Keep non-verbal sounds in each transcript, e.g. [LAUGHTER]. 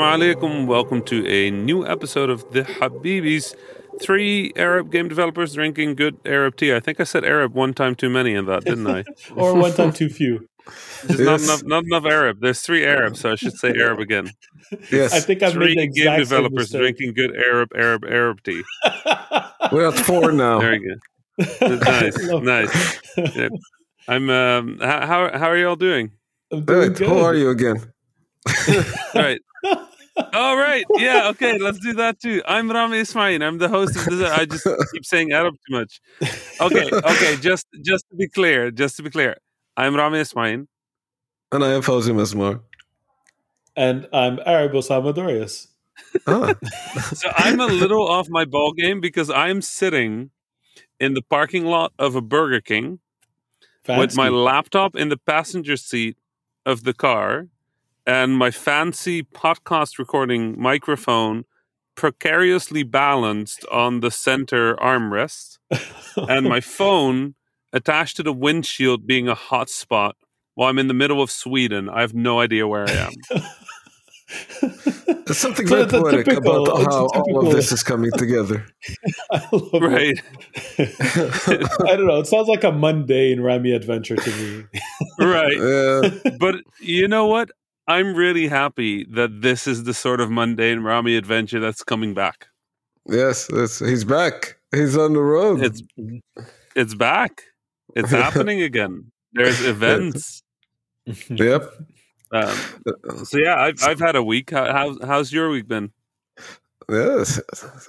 Assalamu alaikum. Welcome to a new episode of the Habibis. Three Arab game developers drinking good Arab tea. I think I said Arab one time too many in that, didn't I? [LAUGHS] or one time too few. There's not, enough, not enough Arab. There's three Arabs, so I should say Arab again. [LAUGHS] Yes. I think I've Three made the game exact same developers mistake. drinking good Arab, Arab, Arab tea. [LAUGHS] We're at four now. Very good. go. Nice, nice. Yeah. I'm. Um, how how how are you all doing? I'm doing Good. good. Who are you again? All right. All right. Yeah. Okay. Let's do that too. I'm Rami Ismail. I'm the host of this. I just keep saying Arab too much. Okay. Okay. Just just to be clear. Just to be clear. I'm Rami Ismail. And I am Fawzi Mesmar. And I'm Arab Osama Dorias. Ah, [LAUGHS] So I'm a little off my ball game because I'm sitting in the parking lot of a Burger King with my laptop in the passenger seat of the car and my fancy podcast recording microphone precariously balanced on the center armrest [LAUGHS] and my phone attached to the windshield being a hotspot while I'm in the middle of Sweden. I have no idea where I am. there's something very poetic typical- about it's a how all of this is coming together. [LAUGHS] I right. [LAUGHS] I don't know. It sounds like a mundane Rami adventure to me. Right. Yeah, but you know what? I'm really happy that this is the sort of mundane Rami adventure that's coming back. yes, it's, he's back. He's on the road. It's it's back. It's happening [LAUGHS] again. There's events. [LAUGHS] yep. Um, so yeah, I've I've had a week. How, how's how's your week been? Yes.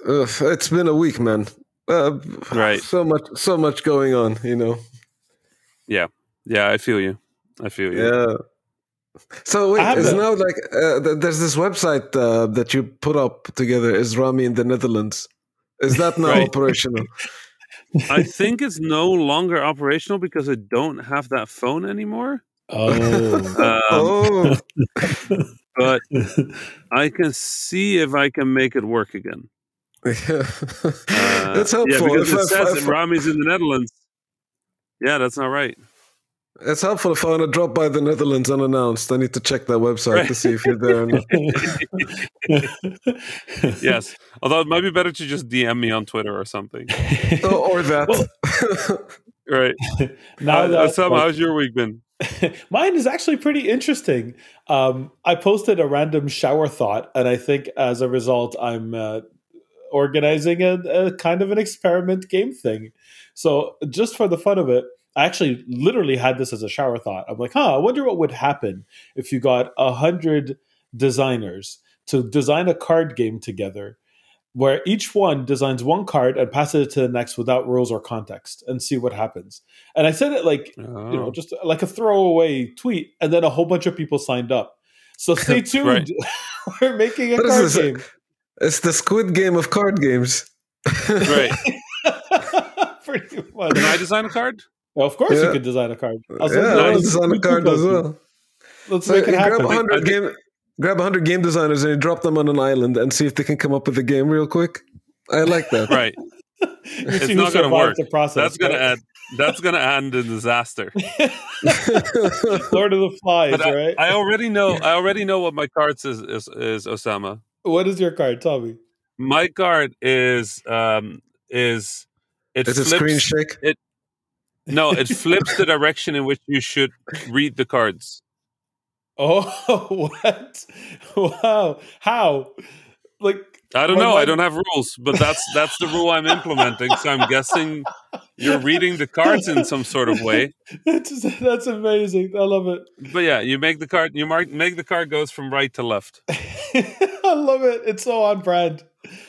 It's been a week, man. Uh, Right. So much, so much going on. You know. Yeah. Yeah, I feel you. I feel you. Yeah. So wait, I have is now like uh, th- there's this website uh, that you put up together. Is Rami in the Netherlands? Is that now Right. operational? [LAUGHS] I think it's no longer operational because I don't have that phone anymore. Oh. [LAUGHS] Um, oh, [LAUGHS] But I can see if I can make it work again. yeah. Uh, that's helpful. Yeah, because If it I- says if- that Rami's in the Netherlands. Yeah, that's not right. It's helpful if I want to drop by the Netherlands unannounced. I need to check that website to see if you're there. Or not. [LAUGHS] Yes. Although it might be better to just DM me on Twitter or something. [LAUGHS] oh, or that. [LAUGHS] Right. now Uh, that, Sam, how's your week been? Mine is actually pretty interesting. Um, I posted a random shower thought, and I think as a result, I'm uh, organizing a, a kind of an experiment game thing. So, just for the fun of it, I actually literally had this as a shower thought. I'm like, huh, I wonder what would happen if you got a hundred designers to design a card game together where each one designs one card and passes it to the next without rules or context and see what happens. And I said it like you know, Oh. just like a throwaway tweet, and then a whole bunch of people signed up. So [LAUGHS] stay tuned. Right. [LAUGHS] We're making a What is card this? game. it's the Squid Game of card games. Right. [LAUGHS] Pretty much. Can I design a card? Well, of course, you Yeah. can design a card. I'll yeah, send you I a want to design a card as well. Let's So make it grab happen. a hundred game, grab hundred game designers and you drop them on an island and see if they can come up with a game real quick. I like that. [LAUGHS] Right. [LAUGHS] It's not going to survives work. The process, That's going to add. That's going to end in disaster. [LAUGHS] Lord of the Flies, But I, right? I already know. I already know what my card is. Is, is Osama? what is your card? Tell me. My card is um is it Is it flips, screen shake? [LAUGHS] No, it flips the direction in which you should read the cards. Oh, [LAUGHS] what? Wow. How? Like, I don't My know. I don't have rules, but that's that's the rule I'm implementing. So I'm guessing you're reading the cards in some sort of way. [LAUGHS] that's, that's amazing. I love it. But yeah, you make the card. You mark make the card goes from right to left. I love it. It's so on brand.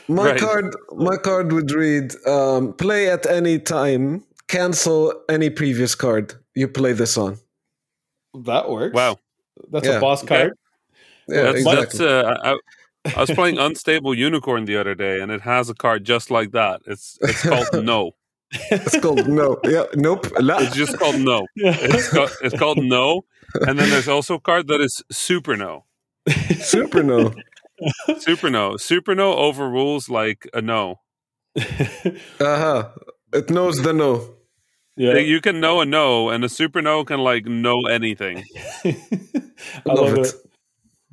My Right. card, my card would read: um, "Play at any time. Cancel any previous card you play this on." That works. Wow, That's Yeah. a boss card. Yeah, that's exactly. that's. Uh, I, I was playing Unstable Unicorn the other day, and it has a card just like that. It's it's called [LAUGHS] No. it's called no. Yeah, nope. La. It's just called No. [LAUGHS] It's called, it's called No, and then there's also a card that is Super No. Super no. Super No. Super No overrules like a no. [LAUGHS] Uh huh. It knows the no. yeah. You can know a no, and a super no can like know anything. [LAUGHS] I love, it.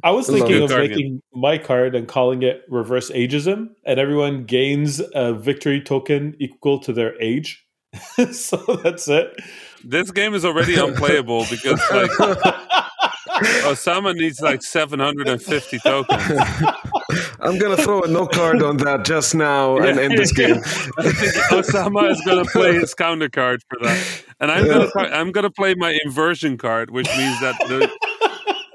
I was I love thinking it. of Card making my card and calling it reverse ageism, and everyone gains a victory token equal to their age. [LAUGHS] so that's it. This game is already unplayable because like [LAUGHS] Osama needs like 750 tokens. [LAUGHS] I'm gonna throw a no card on that just now and end this game. [LAUGHS] I think Osama is going to play his counter card for that, and I'm going to I'm going to play my inversion card, which means that the,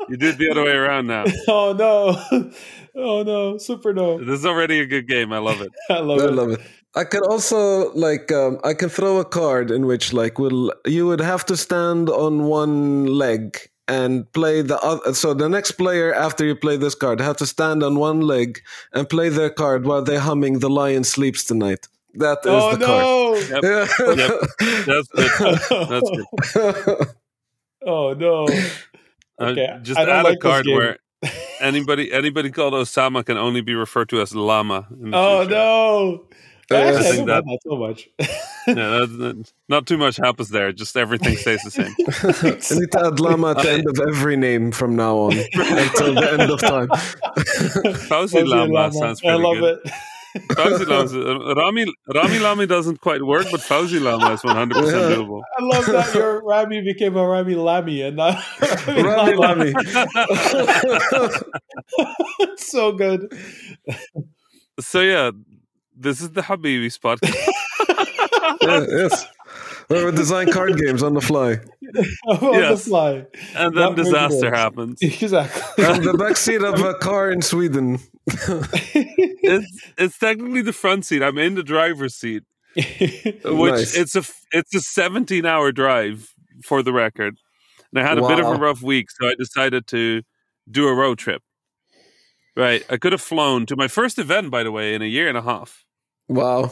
you do it the other way around now. [LAUGHS] oh no! Oh no! Super no! This is already a good game. I love it. I love I it. love it. I could also like um, I can throw a card in which like will you would have to stand on one leg and play the other. So the next player after you play this card have to stand on one leg and play their card while they're humming "The Lion Sleeps Tonight." That is Oh the card. Yep. Yeah. That's good. That's good. [LAUGHS] oh no! Uh, Okay, just add like a card where [LAUGHS] anybody anybody called Osama can only be referred to as Llama. In the Oh future. no! Uh, Actually, I I think don't that- mind that so much. Yeah, that's, that's- not too much happens there. Just everything stays the same. I need to at the end of every name from now on [LAUGHS] until the end of time. [LAUGHS] Fawzi Lama sounds I love good. it. [LAUGHS] Fawzi Lama, Rami Rami Lama doesn't quite work, but Fawzi Lama is 100 percent Yeah. doable. I love that your Rami became a Rami Lamy and not Rami Rami Lama. Lami. So good. So yeah, this is the Habibi spot. [LAUGHS] Yeah, yes. Where we design card games on the fly. [LAUGHS] on Yes. the fly. and then Not disaster happens. Exactly. From the back seat of a car in Sweden. [LAUGHS] It's it's technically the front seat. I'm in the driver's seat, which Nice. it's a it's a 17 hour drive for the record. And I had a bit of a rough week, so I decided to do a road trip. Right, I could have flown to my first event, by the way, in a year and a half. Wow.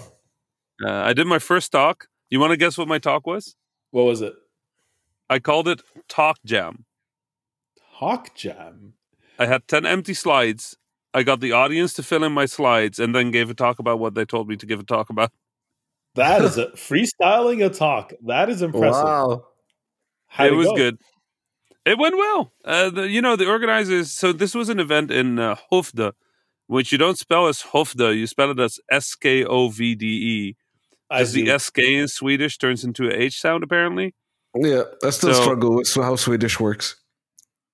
Uh, I did my first talk. You want to guess what my talk was? what was it? I called it Talk Jam. Talk Jam. I had 10 empty slides. I got the audience to fill in my slides and then gave a talk about what they told me to give a talk about. That is [LAUGHS] it. Freestyling a talk. That is impressive. Wow. How'd it was go? good. It went well. Uh, the, you know, the organizers. So this was an event in uh, Hofde, which you don't spell as Hofde. You spell it as S K O V D E. I Because the. S K in Swedish turns into a H sound, apparently. Yeah, I still So- struggle with how Swedish works.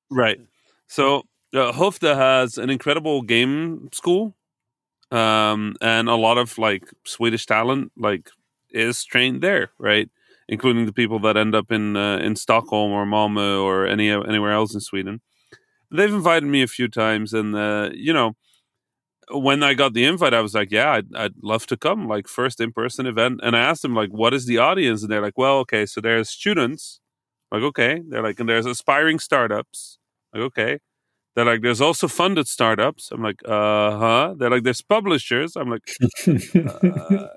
Right. So uh, Hofde has an incredible game school, um, and a lot of like Swedish talent like is trained there, right? Including the people that end up in uh, in Stockholm or Malmö or any anywhere else in Sweden. They've invited me a few times, and uh, you know, when I got the invite, I was like, "Yeah, I'd, I'd love to come." Like first in person event, and I asked them like, "What is the audience?" And they're like, "Well, okay, so there's students." Like, okay, they're like, and there's aspiring startups. Like, okay. They're like, there's also funded startups. I'm like, uh huh. They're like, there's publishers. I'm like, uh,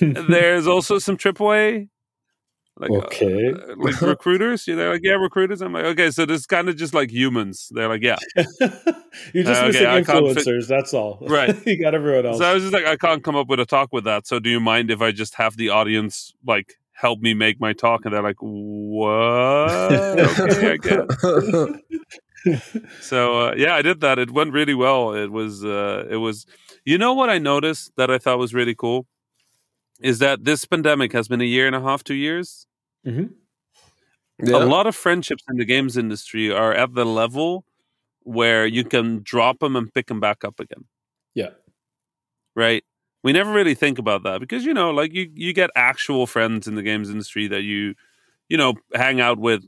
[LAUGHS] there's also some AAA, like, Okay. uh, [LAUGHS] like recruiters. Yeah, They're like, yeah, recruiters. I'm like, okay, so this kind of just like humans. They're like, yeah. [LAUGHS] You're just Uh, missing I can't fit- influencers. that's all. Right. [LAUGHS] you got everyone else. So I was just like, I can't come up with a talk with that. So do you mind if I just have the audience like help me make my talk? And they're like, what? okay, I guess. so uh, yeah, I did that. It went really well. It was uh, it was. You know what I noticed that I thought was really cool is that this pandemic has been a year and a half, two years. Mhm. yeah. A lot of friendships in the games industry are at the level where you can drop them and pick them back up again. Yeah. Right. We never really think about that because you know, like you you get actual friends in the games industry that you you know hang out with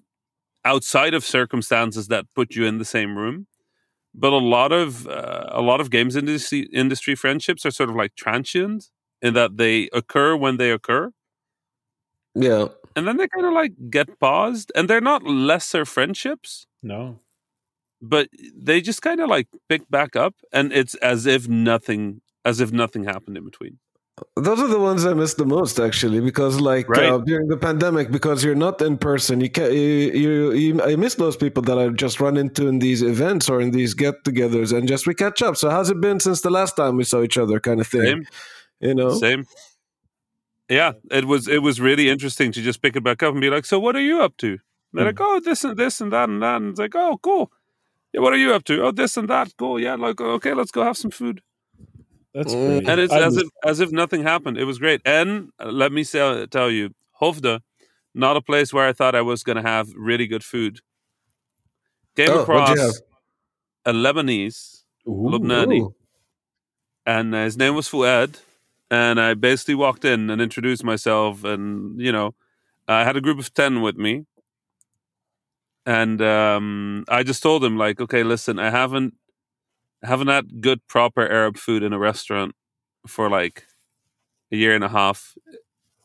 outside of circumstances that put you in the same room. But a lot of uh, a lot of games industry industry friendships are sort of like transient in that they occur when they occur yeah. And then they kind of like get paused and they're not lesser friendships no. but they just kind of like pick back up and it's as if nothing as if nothing happened in between Those are the ones I miss the most, actually, because like Right. uh, during the pandemic, because you're not in person, you can you, you, you I miss those people that I've just run into in these events or in these get-togethers, and just we catch up. So how's it been since the last time we saw each other, kind of thing? same You know? same yeah it was it was really interesting to just pick it back up and be like so what are you up to And they're Hmm. like oh this and this and that and that and it's like oh cool Yeah, what are you up to? Oh, this and that. Go, yeah, like okay, let's go have some food. That's Mm. great. And it's I as was- if as if nothing happened. It was great. And uh, let me say, tell you, Hofda, not a place where I thought I was going to have really good food. Came Oh, across a Lebanese, Ooh. Lubnani. And uh, his name was Fuad. And I basically walked in and introduced myself, and you know, I had a group of ten with me, and um, I just told them like, okay, listen, I haven't haven't had good proper Arab food in a restaurant for like a year and a half.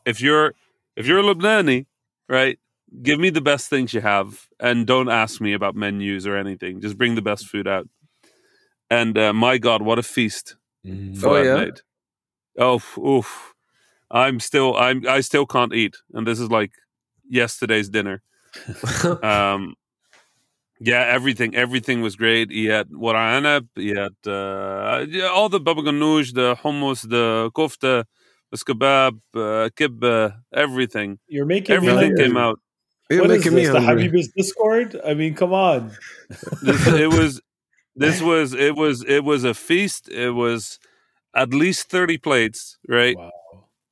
If you're if you're a Lebanese, right, give me the best things you have, and don't ask me about menus or anything. Just bring the best food out. And uh, my God, what a feast! Mm. Oh, Fuad yeah? made. Oh, oof! I'm still I'm I still can't eat, and this is like yesterday's dinner. [LAUGHS] um, yeah, everything everything was great. He had wara anab, he had uh, all the baba ganoush, the hummus, the kofta, the kebab, uh, kibba, everything. You're making Everything hungry. came out. You're What is making me this? The hungry. Habib's Discord? I mean, come on. This, it was this [LAUGHS] was it was it was a feast. It was at least thirty plates, right? Wow.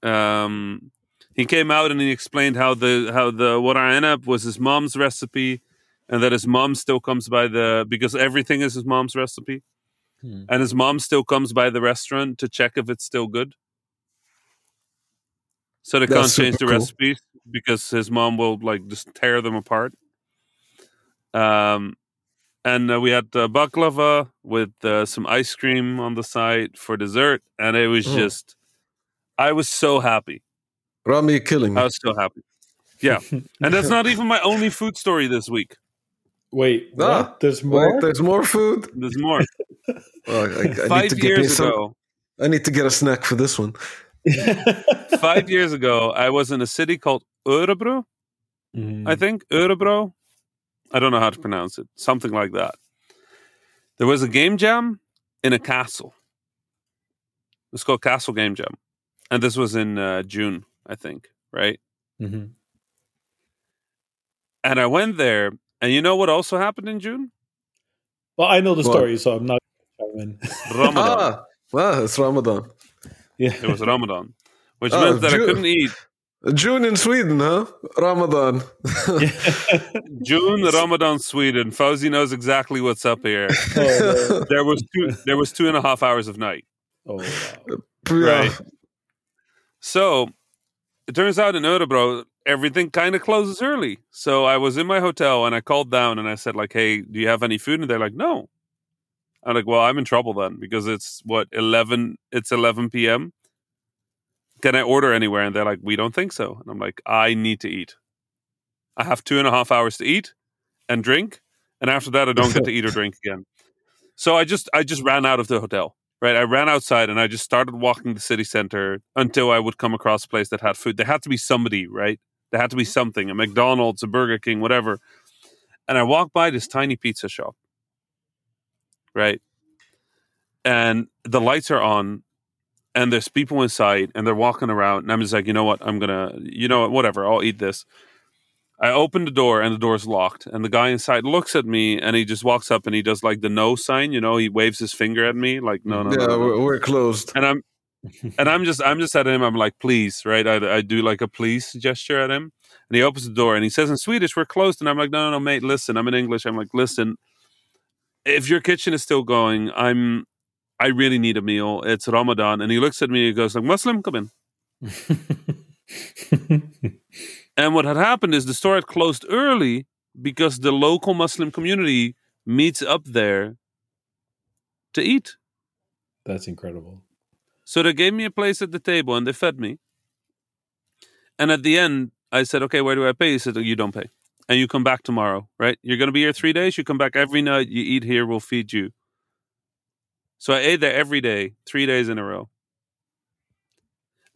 um, he came out and he explained how the how the wara anab was his mom's recipe, and that his mom still comes by the because everything is his mom's recipe, Hmm. and his mom still comes by the restaurant to check if it's still good. So they That's can't change the cool. recipes because his mom will like just tear them apart. Um, and uh, we had uh, baklava with uh, some ice cream on the side for dessert, and it was Oh. just, I was so happy. Rami, you're killing me. I was so happy. Yeah, and that's not even my only food story this week. Wait, what? Ah, There's more? Wait, there's more food. There's more. [LAUGHS] Oh, I, I need to Five get years some. ago, I need to get a snack for this one. five years ago, I was in a city called Örebro. Mhm. I think Örebro. I don't know how to pronounce it. Something like that. There was a game jam in a castle. It's called Castle Game Jam, and this was in uh, June, I think. Right, Mhm. and I went there, and you know what also happened in June? Well, I know the What? story, so I'm not going to chime in. Ramadan. [LAUGHS] Ah, wow, it's Ramadan. yeah. It was Ramadan, which [LAUGHS] Oh, meant that I couldn't eat June in Sweden, huh? Ramadan. [LAUGHS] June Ramadan Sweden. Fawzi knows exactly what's up here. [LAUGHS] oh, There was two. There was two and a half hours of night. oh, wow. Yeah. Right. So it turns out in Örebro, everything kind of closes early. So I was in my hotel and I called down and I said like, "Hey, do you have any food?" And they're like, "No." I'm like, "Well, I'm in trouble then because it's what eleven. It's eleven p.m. Can I order anywhere?" And they're like, "We don't think so." And I'm like, "I need to eat. I have two and a half hours to eat and drink, and after that, I don't get to eat or [LAUGHS] drink again." So I just I just ran out of the hotel right? I ran outside and I just started walking the city center until I would come across a place that had food. There had to be somebody, right? There had to be mm-hmm. something, a McDonald's, a Burger King, whatever. And I walked by this tiny pizza shop, right? And the lights are on and there's people inside and they're walking around. And I'm just like, you know what? I'm going to, you know what? Whatever. I'll eat this. I open the door and the door's locked. And the guy inside looks at me and he just walks up and he does like the no sign. You know, he waves his finger at me like, no, no, yeah, no, no, no. We're, we're closed. And I'm, [LAUGHS] and I'm just, I'm just at him. I'm like, please, right? I, I do like a please gesture at him. And he opens the door and he says in Swedish, we're closed. And I'm like, no, no, no, mate, listen. I'm in English. I'm like, listen, if your kitchen is still going, I'm, I really need a meal. It's Ramadan. And he looks at me and goes like, Muslim, come in. [LAUGHS] And what had happened is the store had closed early because the local Muslim community meets up there to eat. That's incredible. So they gave me a place at the table and they fed me. And at the end, I said, okay, where do I pay? He said, you don't pay. And you come back tomorrow, right? You're going to be here three days. You come back every night. You eat here. We'll feed you. So I ate there every day, three days in a row.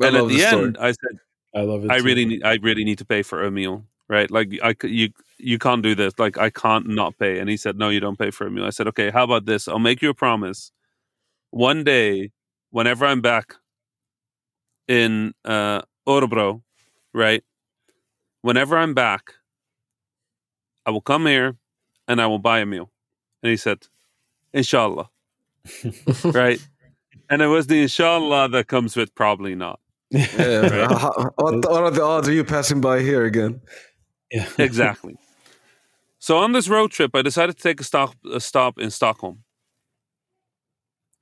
I and at the story. end, I said, I love it. I too. really need I really need to pay for a meal, right? Like I you you can't do this. Like I can't not pay. And he said, "No, you don't pay for a meal." I said, "Okay, how about this? I'll make you a promise. One day, whenever I'm back in uh Örebro, right? Whenever I'm back, I will come here and I will buy a meal. And he said, Inshallah. [LAUGHS] right? And it was the inshallah that comes with probably not. Yeah. How- what, what are the odds of you passing by here again? Yeah. [LAUGHS] Exactly. so on this road trip, I decided to take a stop, a stop in Stockholm.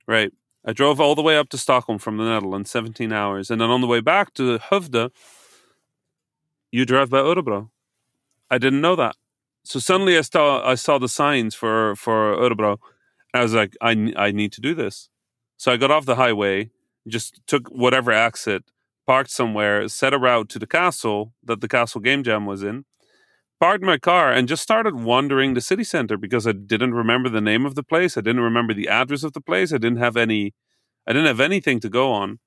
Right. I drove all the way up to Stockholm from the Netherlands, 17 hours. And then on the way back to Hovde, you drive by Örebro. I didn't know that. So suddenly I saw I saw the signs for for Örebro. I was like, I, I need to do this. So I got off the highway, just took whatever exit, parked somewhere, set a route to the castle that the castle game jam was in, parked my car, and just started wandering the city center because I didn't remember the name of the place. I didn't remember the address of the place. I didn't have any. I didn't have anything to go on.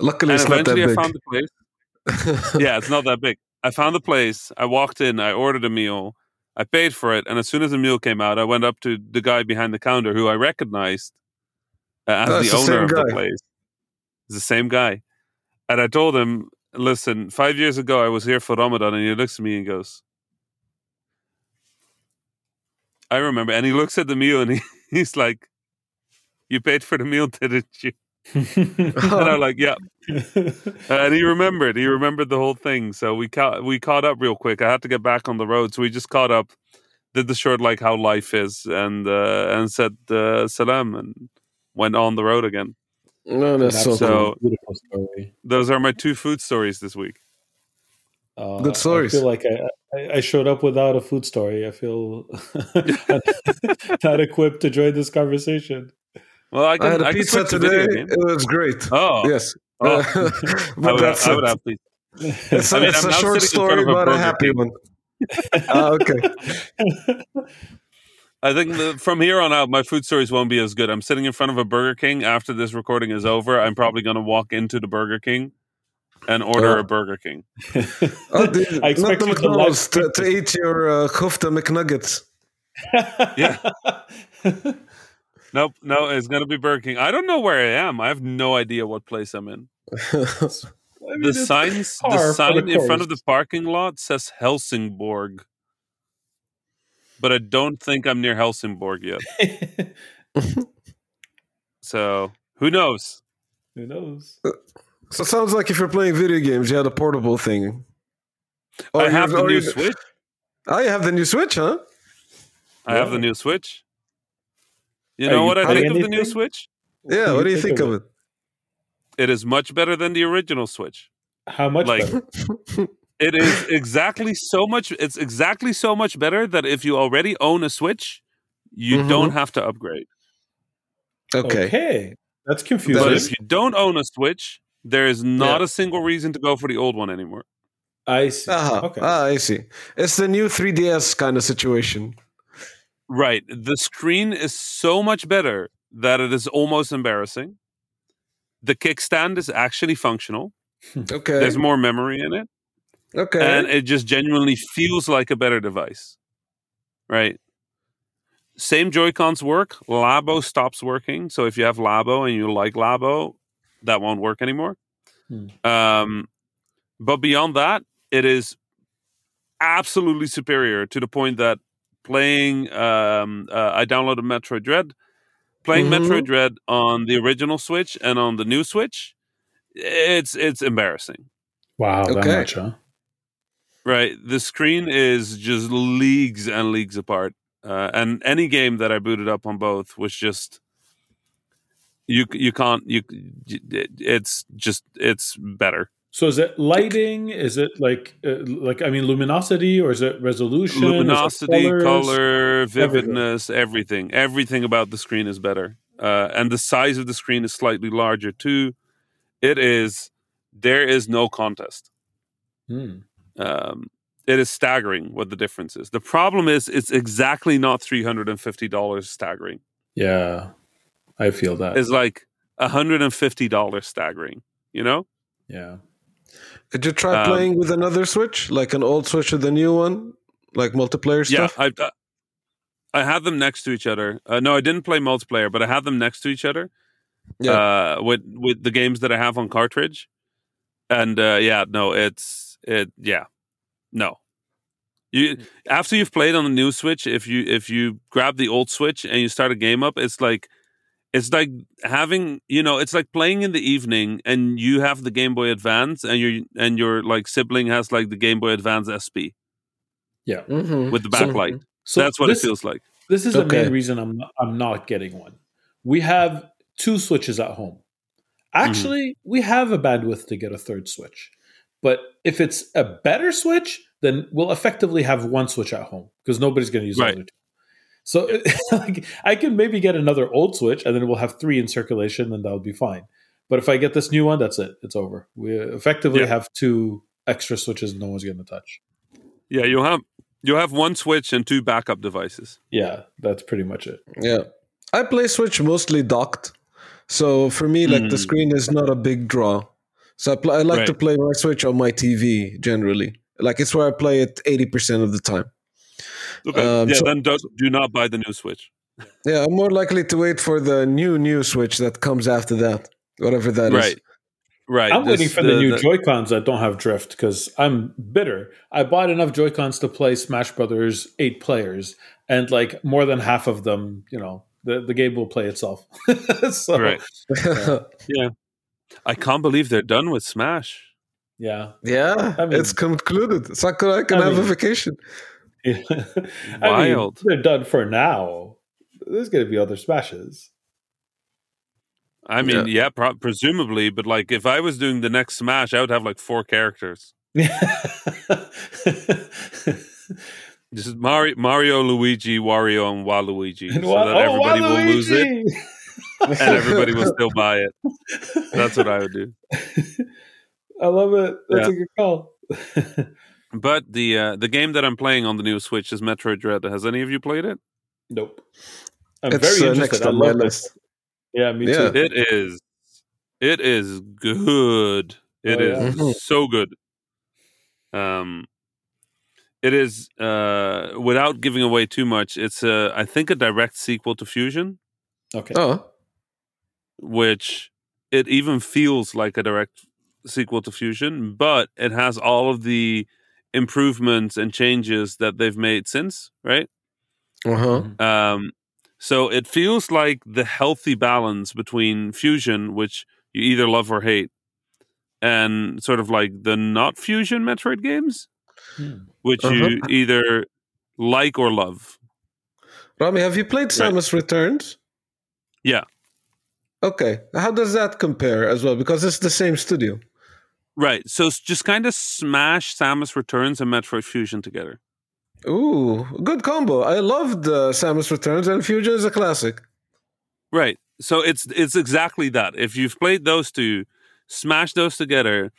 Luckily, and it's not that eventually I found the place. [LAUGHS] yeah, it's not that big. I found the place. I walked in. I ordered a meal. I paid for it, and as soon as the meal came out, I went up to the guy behind the counter who I recognized uh, as Oh, the the owner same of the place. It's the same guy, and I told him, "Listen, five years ago I was here for Ramadan," and he looks at me and goes, "I remember." And he looks at the meal and he, [LAUGHS] he's like, "You paid for the meal, [LAUGHS] didn't you?" [LAUGHS] [LAUGHS] And I'm like, "Yeah." [LAUGHS] and he remembered. He remembered the whole thing. So we caught we caught up real quick. I had to get back on the road, so we just caught up. Did the short like how life is, and uh, and said uh, salam, and went on the road again. no, that's so, So- beautiful story. Those are my two food stories this week. Uh, Good stories. I feel like I, I, I showed up without a food story. I feel not equipped to join this conversation. Well, I I can had a I pizza switch to today. It was great. Oh, Yes. Oh. but [LAUGHS] I would, [LAUGHS] that's I would it. have pizza. [LAUGHS] It's, a- I mean, it's a short sitting in front story, of a but a happy King. one. Ah, okay. I think the, from here on out, my food stories won't be as good. I'm sitting in front of a Burger King. After this recording is over, I'm probably going to walk into the Burger King and order Oh. a Burger King. Oh, dude, I not expect the you to McDonald's to, to eat your uh, kofta McNuggets. Yeah. Nope, no, it's going to be Burger King. I don't know where I am. I have no idea what place I'm in. [LAUGHS] I mean, The signs, the sign the in front of the parking lot says Helsingborg, but I don't think I'm near Helsingborg yet. [LAUGHS] So who knows? Who knows? Uh, so it sounds like if you're playing video games, you had a portable thing. Or I have the new you- Switch. Oh, you have the new Switch, huh? I have the new Switch. You know you what I playing think of the new anything? Switch? Yeah. What, do you think, of it? It is much better than the original Switch. How much Like- better? [LAUGHS] It is exactly so much. It's exactly so much better that if you already own a Switch, you Mhm. don't have to upgrade. Okay. Okay, that's confusing. But if you don't own a Switch, there is not Yeah. a single reason to go for the old one anymore. I see. Uh-huh. Okay. Ah, I see. It's the new 3DS kind of situation. Right. The screen is so much better that it is almost embarrassing. The kickstand is actually functional. Okay. There's more memory in it. okay. and it just genuinely feels like a better device right same joy cons work labo stops working so if you have labo and you like labo that won't work anymore Hmm. um, but beyond that it is absolutely superior to the point that playing um, uh, i downloaded metroid dread playing Mhm. metroid dread on the original switch and on the new switch it's it's embarrassing wow, that Okay. much, huh? Right. The screen is just leagues and leagues apart. Uh, and any game that I booted up on both was just you you can't you it's just it's better. So is it lighting? Is it like uh, like I mean luminosity or is it resolution? Is it Luminosity, color, vividness, everything. Everything about the screen is better. Uh, and the size of the screen is slightly larger too. It is there is no contest. Hmm. um, it is staggering what the difference is. The problem is it's exactly not three hundred and fifty dollars staggering. Yeah, I feel that. It's like hundred and fifty dollars staggering. You know? yeah. Did you try um, playing with another Switch, like an old Switch with a new one, like multiplayer stuff? Yeah, stuff? I I had them next to each other. Uh, no, I didn't play multiplayer, but I had them next to each other. Yeah. Uh, with with the games that I have on cartridge, and uh, yeah, no, it's it. Yeah, no, You after you've played on the new Switch, if you if you grab the old Switch and you start a game up, it's like it's like having you know it's like playing in the evening and you have the Game Boy Advance and your and your like sibling has like the Game Boy Advance SP Yeah. Mhm. with the backlight. So That's what this, it feels like. This is the main reason I'm I'm not getting one. We have two switches at home. Actually, we have a bandwidth to get a third switch. But if it's a better switch, then we'll effectively have one switch at home because nobody's going to use Right. the other two. So [LAUGHS] like, I can maybe get another old switch and then we'll have three in circulation and that'll be fine. But if I get this new one, that's it. It's over. We effectively Yeah. have two extra switches no one's going to touch. Yeah, you'll have you'll have one Switch and two backup devices. Yeah, that's pretty much it. Yeah. I play Switch mostly docked. So for me, like the Mm. screen is not a big draw. So I, pl- I like to play my Switch on my TV generally. Like it's where I play it 80% of the time. Okay. Um, yeah, so- then do, do not buy the new Switch. Yeah, I'm more likely to wait for the new, new Switch that comes after that. Whatever that is. Right. Right. I'm this- waiting for the, new Joy Cons that don't have drift because I'm bitter. I bought enough Joy Cons to play Smash Brothers eight players, and like more than half of them, you know, the, the game will play itself. [LAUGHS] so, Right. Yeah. I can't believe they're done with Smash. yeah. yeah, I mean- it's concluded. Sakurai can I have a mean- [LAUGHS] vacation. I mean, Wild. they're done for now. There's going to be other Smashes. I mean, yeah, pro- presumably, but like if I was doing the next Smash, I would have like four characters. [LAUGHS] Just Mario, Mario, Luigi, Wario, and Waluigi, And so Wa- that oh, everybody will lose it [LAUGHS] and everybody will still buy it. That's what I would do. I love it. That's Yeah. a good call. But the uh, the game that I'm playing on the new Switch is Metroid Dread. Has any of you played it? nope. I'm It's very uh, interested. next I on my love that. list. Yeah, me Yeah. too. It is. It is good. It Oh, is yeah? Mhm. so good. Um, it is uh, without giving away too much. It's a, I think, a direct sequel to Fusion, Okay. Oh, which it even feels like a direct sequel to Fusion, but it has all of the improvements and changes that they've made since, right? uh huh. Mhm. Um, so it feels like the healthy balance between fusion, which you either love or hate, and sort of like the not fusion Metroid games, Hmm. which Uh-huh. you either like or love. Rami, have you played Right. Samus Returns? Yeah. Okay. How does that compare as well? Because it's the same studio. Right. So just kind of smash Samus Returns and Metroid Fusion together. Ooh, good combo. I loved uh, Samus Returns, and Fusion is a classic. Right. So it's it's exactly that. If you've played those two, smash those together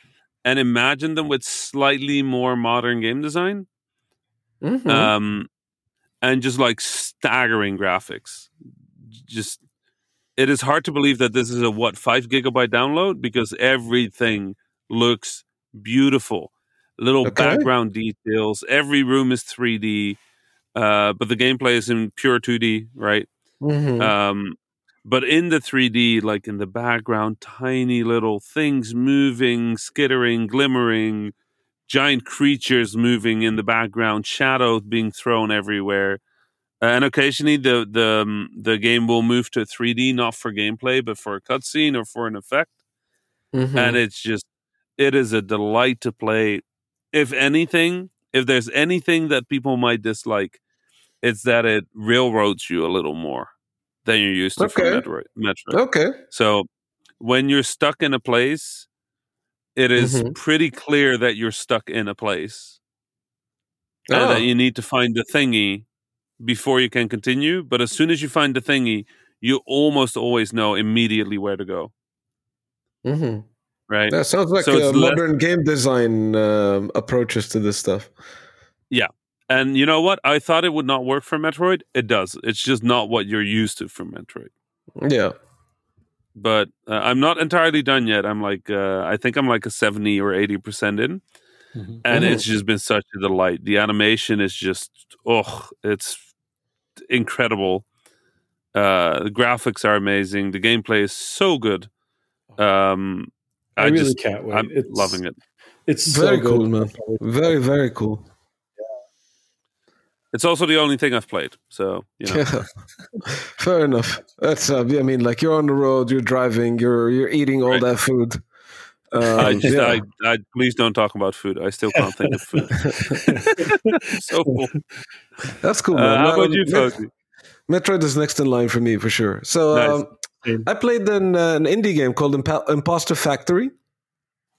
and imagine them with slightly more modern game design. Mhm. um, and just like staggering graphics. Just it is hard to believe that this is a what five gigabyte download because everything looks beautiful. Little Okay. background details. Every room is 3D, uh, but the gameplay is in pure 2D, right? Mhm. Um, but in the 3D, like in the background, tiny little things moving, skittering, glimmering, giant creatures moving in the background, shadows being thrown everywhere. And occasionally, the the um, the game will move to 3D, not for gameplay, but for a cutscene or for an effect. Mhm. And it's just, it is a delight to play. If anything, if there's anything that people might dislike, it's that it railroads you a little more than you're used to from Okay. Metroid. Metroid. okay. So when you're stuck in a place, it is Mhm. pretty clear that you're stuck in a place and Oh. that you need to find the thingy before you can continue. But as soon as you find the thingy, you almost always know immediately where to go. Mhm. Right. That sounds like So it's less- modern game design um, approaches to this stuff. Yeah, and you know what? I thought it would not work for Metroid. It does. It's just not what you're used to from Metroid. Yeah. But uh, I'm not entirely done yet. I'm like, uh, I think I'm like a 70 or 80% in. Mhm. and Mhm. it's just been such a delight. The animation is just oh, it's incredible. Uh, the graphics are amazing. The gameplay is so good. Um, I, I, really just can't wait. I'm it's, loving it. It's so Very good. cool, man. Very, very cool. It's also the only thing I've played. So you know. Yeah. [LAUGHS] Fair enough. That's uh, I mean, like you're on the road, you're driving, you're you're eating all Right. that food. Um, I just, yeah. I, I, please don't talk about food. I still can't think of food. [LAUGHS] so, cool. That's cool. Uh, Man. how about Um, you, Met- Metroid is next in line for me for sure. So Nice. um, Same. I played an, uh, an indie game called Impa- Impostor Factory.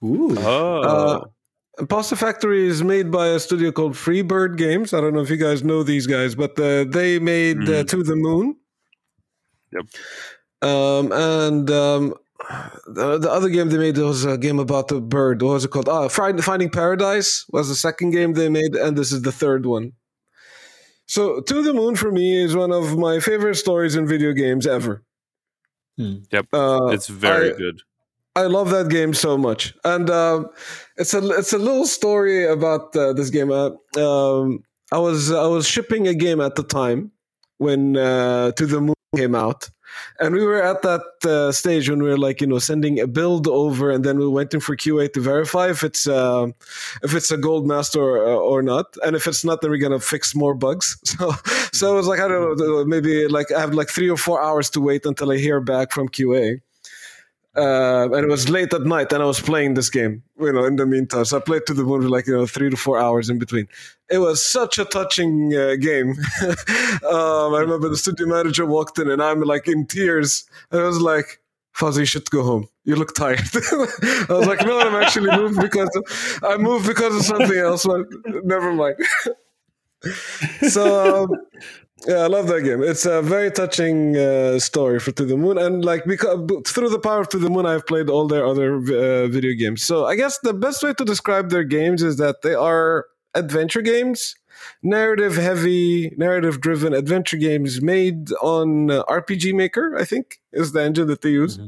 Ooh. Oh, Uh, Impostor Factory is made by a studio called Freebird Games. I don't know if you guys know these guys, but uh, they made uh, Mhm. To the Moon. Yep. Um, and um, the, the other game they made was a game about the bird. What was it called? Ah, Find- Finding Paradise was the second game they made, and this is the third one. So, To the Moon for me is one of my favorite stories in video games ever. Hmm. Yep. Uh, it's very I- good. I love that game so much, and um, it's a it's a little story about uh, this game. Uh, um, I was I was shipping a game at the time when uh, To the Moon came out, and we were at that uh, stage when we were like you know sending a build over, and then we were waiting for QA to verify if it's uh, if it's a gold master or, or not, and if it's not, then we're gonna fix more bugs. [LAUGHS] So so it was like I don't know maybe like I have like three or four hours to wait until I hear back from QA uh, and it was late at night, and I was playing this game. You know, in the meantime, so I played to the moon for like you know three to four hours in between. It was such a touching uh, game. [LAUGHS] um, I remember the studio manager walked in, and I'm like in tears. And I was like, "Fawzi, you should go home. You look tired." [LAUGHS] I was like, "No, I'm actually moved because of, I moved because of something else." But never mind. [LAUGHS] so. Um, yeah, I love that game. It's a very touching uh, story for To the Moon, and like because through the power of To the Moon, I've played all their other uh, video games. So I guess the best way to describe their games is that they are adventure games, narrative heavy, narrative driven adventure games made on uh, RPG Maker. I think is the engine that they use.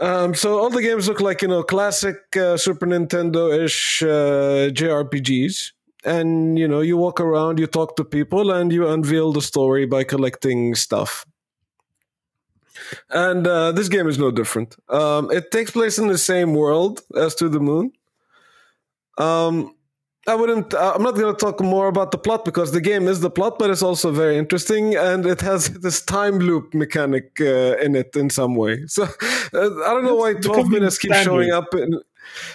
Um, so all the games look like you know classic uh, Super Nintendo ish uh, JRPGs and you know you walk around you talk to people and you unveil the story by collecting stuff. And uh, this game is no different. Um, it takes place in the same world as to the moon. Um, i wouldn't uh, i'm not going to talk more about the plot because the game is the plot but it's also very interesting and it has [LAUGHS] this time loop mechanic uh, in it in some way. So [LAUGHS] uh, i don't know why 12 minutes keep showing up in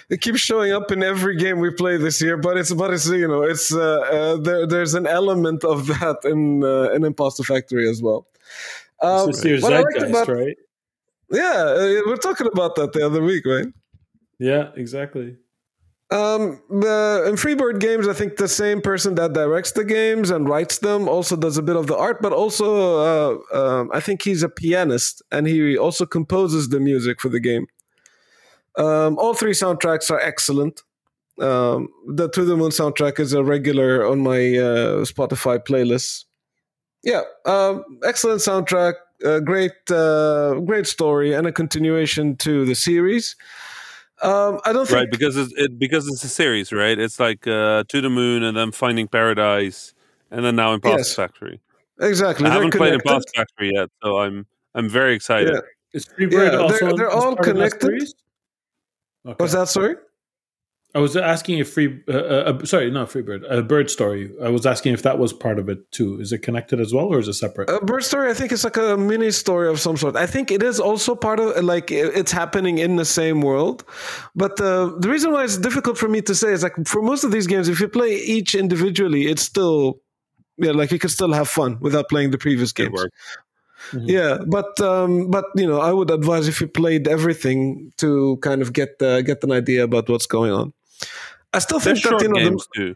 it keeps showing up in every game we play this year, but it's but it's you know it's uh, uh, there. There's an element of that in uh, in Impostor Factory as well. Um, It's liked zeitgeist, about- right? Yeah, uh, we're talking about that the other week, right? Yeah, exactly. Um, uh, in Freebird Games, I think the same person that directs the games and writes them also does a bit of the art, but also uh, um, I think he's a pianist and he also composes the music for the game. Um, all three soundtracks are excellent. Um, the To the Moon soundtrack is a regular on my uh, Spotify playlist. Yeah, um, excellent soundtrack, uh, great, uh, great story, and a continuation to the series. Um, I don't think Right, because it's it, because it's a series, right? It's like uh, to the moon and then finding paradise, and then now Impostor Yes. Factory. exactly. I they're haven't played connected. Impostor Factory yet, so I'm I'm very excited. Yeah. Is Freebird Yeah, they're- also they're all part of that connected. series? Okay. Was that sorry? I was asking if free. Uh, uh, sorry, not Freebird. A bird story. I was asking if that was part of it too. Is it connected as well, or is it separate? A bird story, I think it's like a mini story of some sort. I think it is also part of like it's happening in the same world. But uh, the reason why it's difficult for me to say is like for most of these games, if you play each individually, it's still yeah, like you can still have fun without playing the previous Good games. Work. Yeah, but um, but you know, I would advise if you played everything to kind of get uh, get an idea about what's going on. I still They're think that short you know the,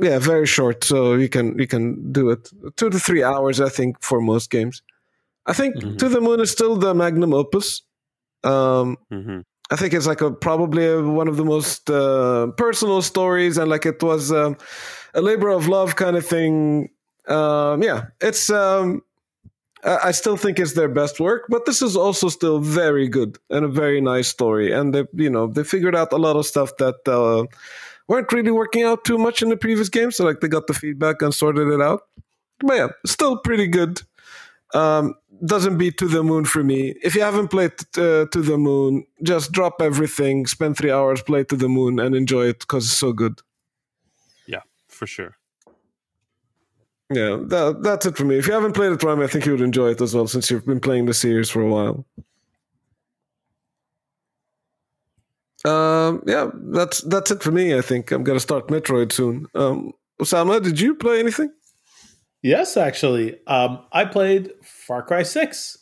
yeah, very short, so you can you can do it two to three hours. I think for most games. I think Mhm. To the Moon is still the magnum opus. Um, hmm I think it's like a probably a, one of the most uh, personal stories, and like it was um, a labor of love kind of thing. Um, yeah, it's. Um, I still think it's their best work, but this is also still very good and a very nice story. And they, you know, they figured out a lot of stuff that uh, weren't really working out too much in the previous game. So like they got the feedback and sorted it out. But yeah, still pretty good. Um, doesn't beat To the Moon for me. If you haven't played uh, To the Moon, just drop everything, spend three hours, play To the Moon, and enjoy it because it's so good. Yeah, for sure. Yeah, that, that's it for me. If you haven't played it, Prime, I think you would enjoy it as well, since you've been playing the series for a while. Um, yeah, that's that's it for me. I think I'm gonna start Metroid soon. Um, Osama, did you play anything? Yes, actually, um, I played Far Cry Six.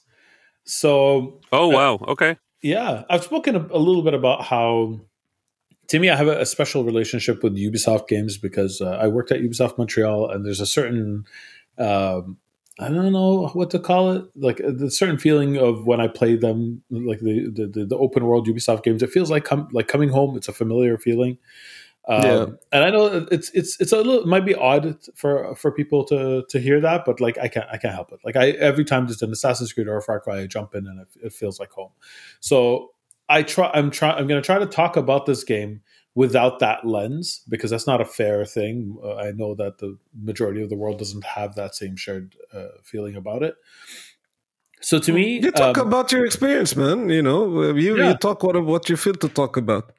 So, oh wow, okay, yeah, I've spoken a, a, little bit about how, to me, I have a, a special relationship with Ubisoft games because uh, I worked at Ubisoft Montreal, and there's a certain um, I don't know what to call it. Like uh, the certain feeling of when I play them, like the the, the open world Ubisoft games. It feels like com- like coming home. It's a familiar feeling. Um, yeah. and I know it's it's it's a little it might be odd for for people to to hear that, but like I can't I can't help it. Like I every time there's an Assassin's Creed or a Far Cry, I jump in and it, it feels like home. So I try I'm try I'm going to try to talk about this game without that lens because that's not a fair thing. Uh, I know that the majority of the world doesn't have that same shared uh, feeling about it. So to me, you talk um, about your experience, man. You know, you, yeah. you talk what what you feel to talk about.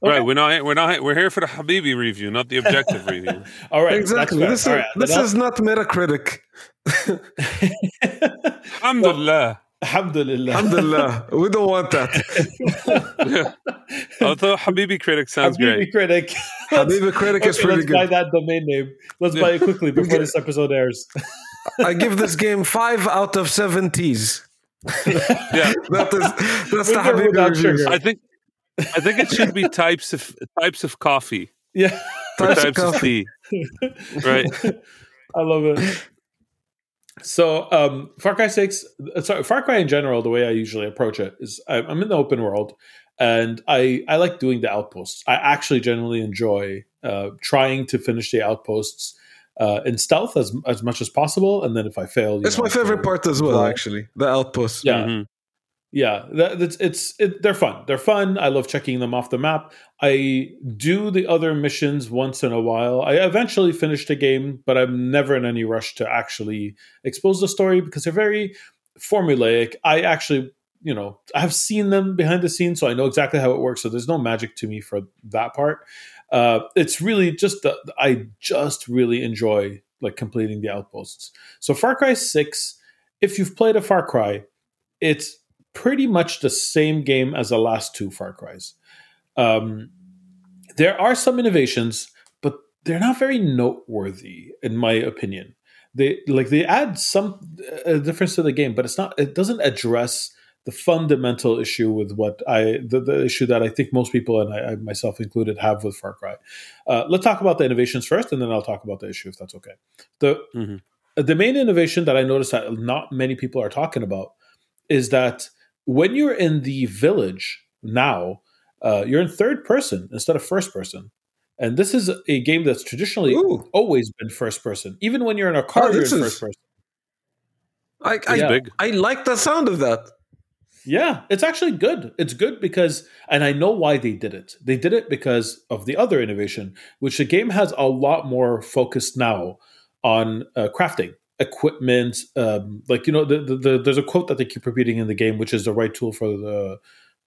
Okay. Right, we're not we're not we're here for the Habibi review, not the objective [LAUGHS] review. All right, exactly. This is right, this is not Metacritic. [LAUGHS] Alhamdulillah. Alhamdulillah. Alhamdulillah. We don't want that. [LAUGHS] Although Habibi Critic sounds Habibi great. Critic. [LAUGHS] Habibi Critic okay, is pretty let's good. buy that domain name. Let's buy it quickly [LAUGHS] before this episode airs. I give this game five out of seven T's. yeah, that is that's the Habibi reviews. I think I think it should be types of types of coffee. Yeah, types, types of, of tea. right. I love it. So, um, Far Cry Six, uh, sorry, Far Cry in general, the way I usually approach it is I'm in the open world, and I I like doing the outposts. I actually generally enjoy uh, trying to finish the outposts uh, in stealth as as much as possible, and then if I fail, it's my favorite part as well. Actually, the outposts. Yeah, mm-hmm yeah that, it's it's it, they're fun. They're fun. I love checking them off the map. I do the other missions once in a while. I eventually finish the game but i'm never in any rush to actually expose the story because they're very formulaic. I actually you know i've seen them behind the scenes so i know exactly how it works so there's no magic to me for that part. Uh, it's really just the, i just really enjoy like completing the outposts. So far cry 6 if you've played a far cry it's pretty much the same game as the last two Far Cries. Um, there are some innovations, but they're not very noteworthy, in my opinion. They like they add some uh, difference to the game, but it's not. It doesn't address the fundamental issue with what I the, the issue that I think most people and I, I myself included have with Far Cry. Uh, let's talk about the innovations first, and then I'll talk about the issue if that's okay. The mm-hmm. the main innovation that I noticed that not many people are talking about is that when you're in the village now, uh, you're in third person instead of first person. And this is a game that's traditionally Ooh. always been first person. Even when you're in a car, oh, you're in is... first person. I I, yeah. I like the sound of that. Yeah, it's actually good. It's good because, and I know why they did it. They did it because of the other innovation, which the game has a lot more focused now on uh, crafting equipment um, like you know the, the, the, there's a quote that they keep repeating in the game which is the right tool for the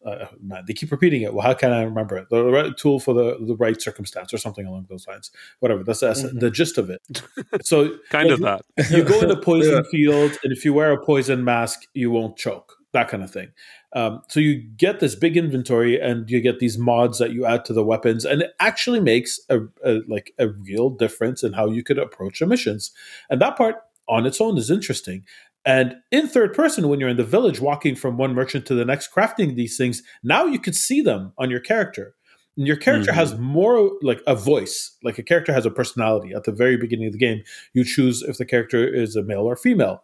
uh, man, they keep repeating it. Well how can i remember it? The right tool for the, the right circumstance or something along those lines. Whatever. That's, that's mm-hmm. the gist of it. So [LAUGHS] kind like, of that. [LAUGHS] you go in a [LAUGHS] poison yeah. field and if you wear a poison mask you won't choke. That kind of thing. Um, so you get this big inventory and you get these mods that you add to the weapons and it actually makes a, a like a real difference in how you could approach the missions. And that part on its own is interesting. And in third person, when you're in the village walking from one merchant to the next, crafting these things, now you can see them on your character. And your character mm-hmm. has more like a voice, like a character has a personality. At the very beginning of the game, you choose if the character is a male or female.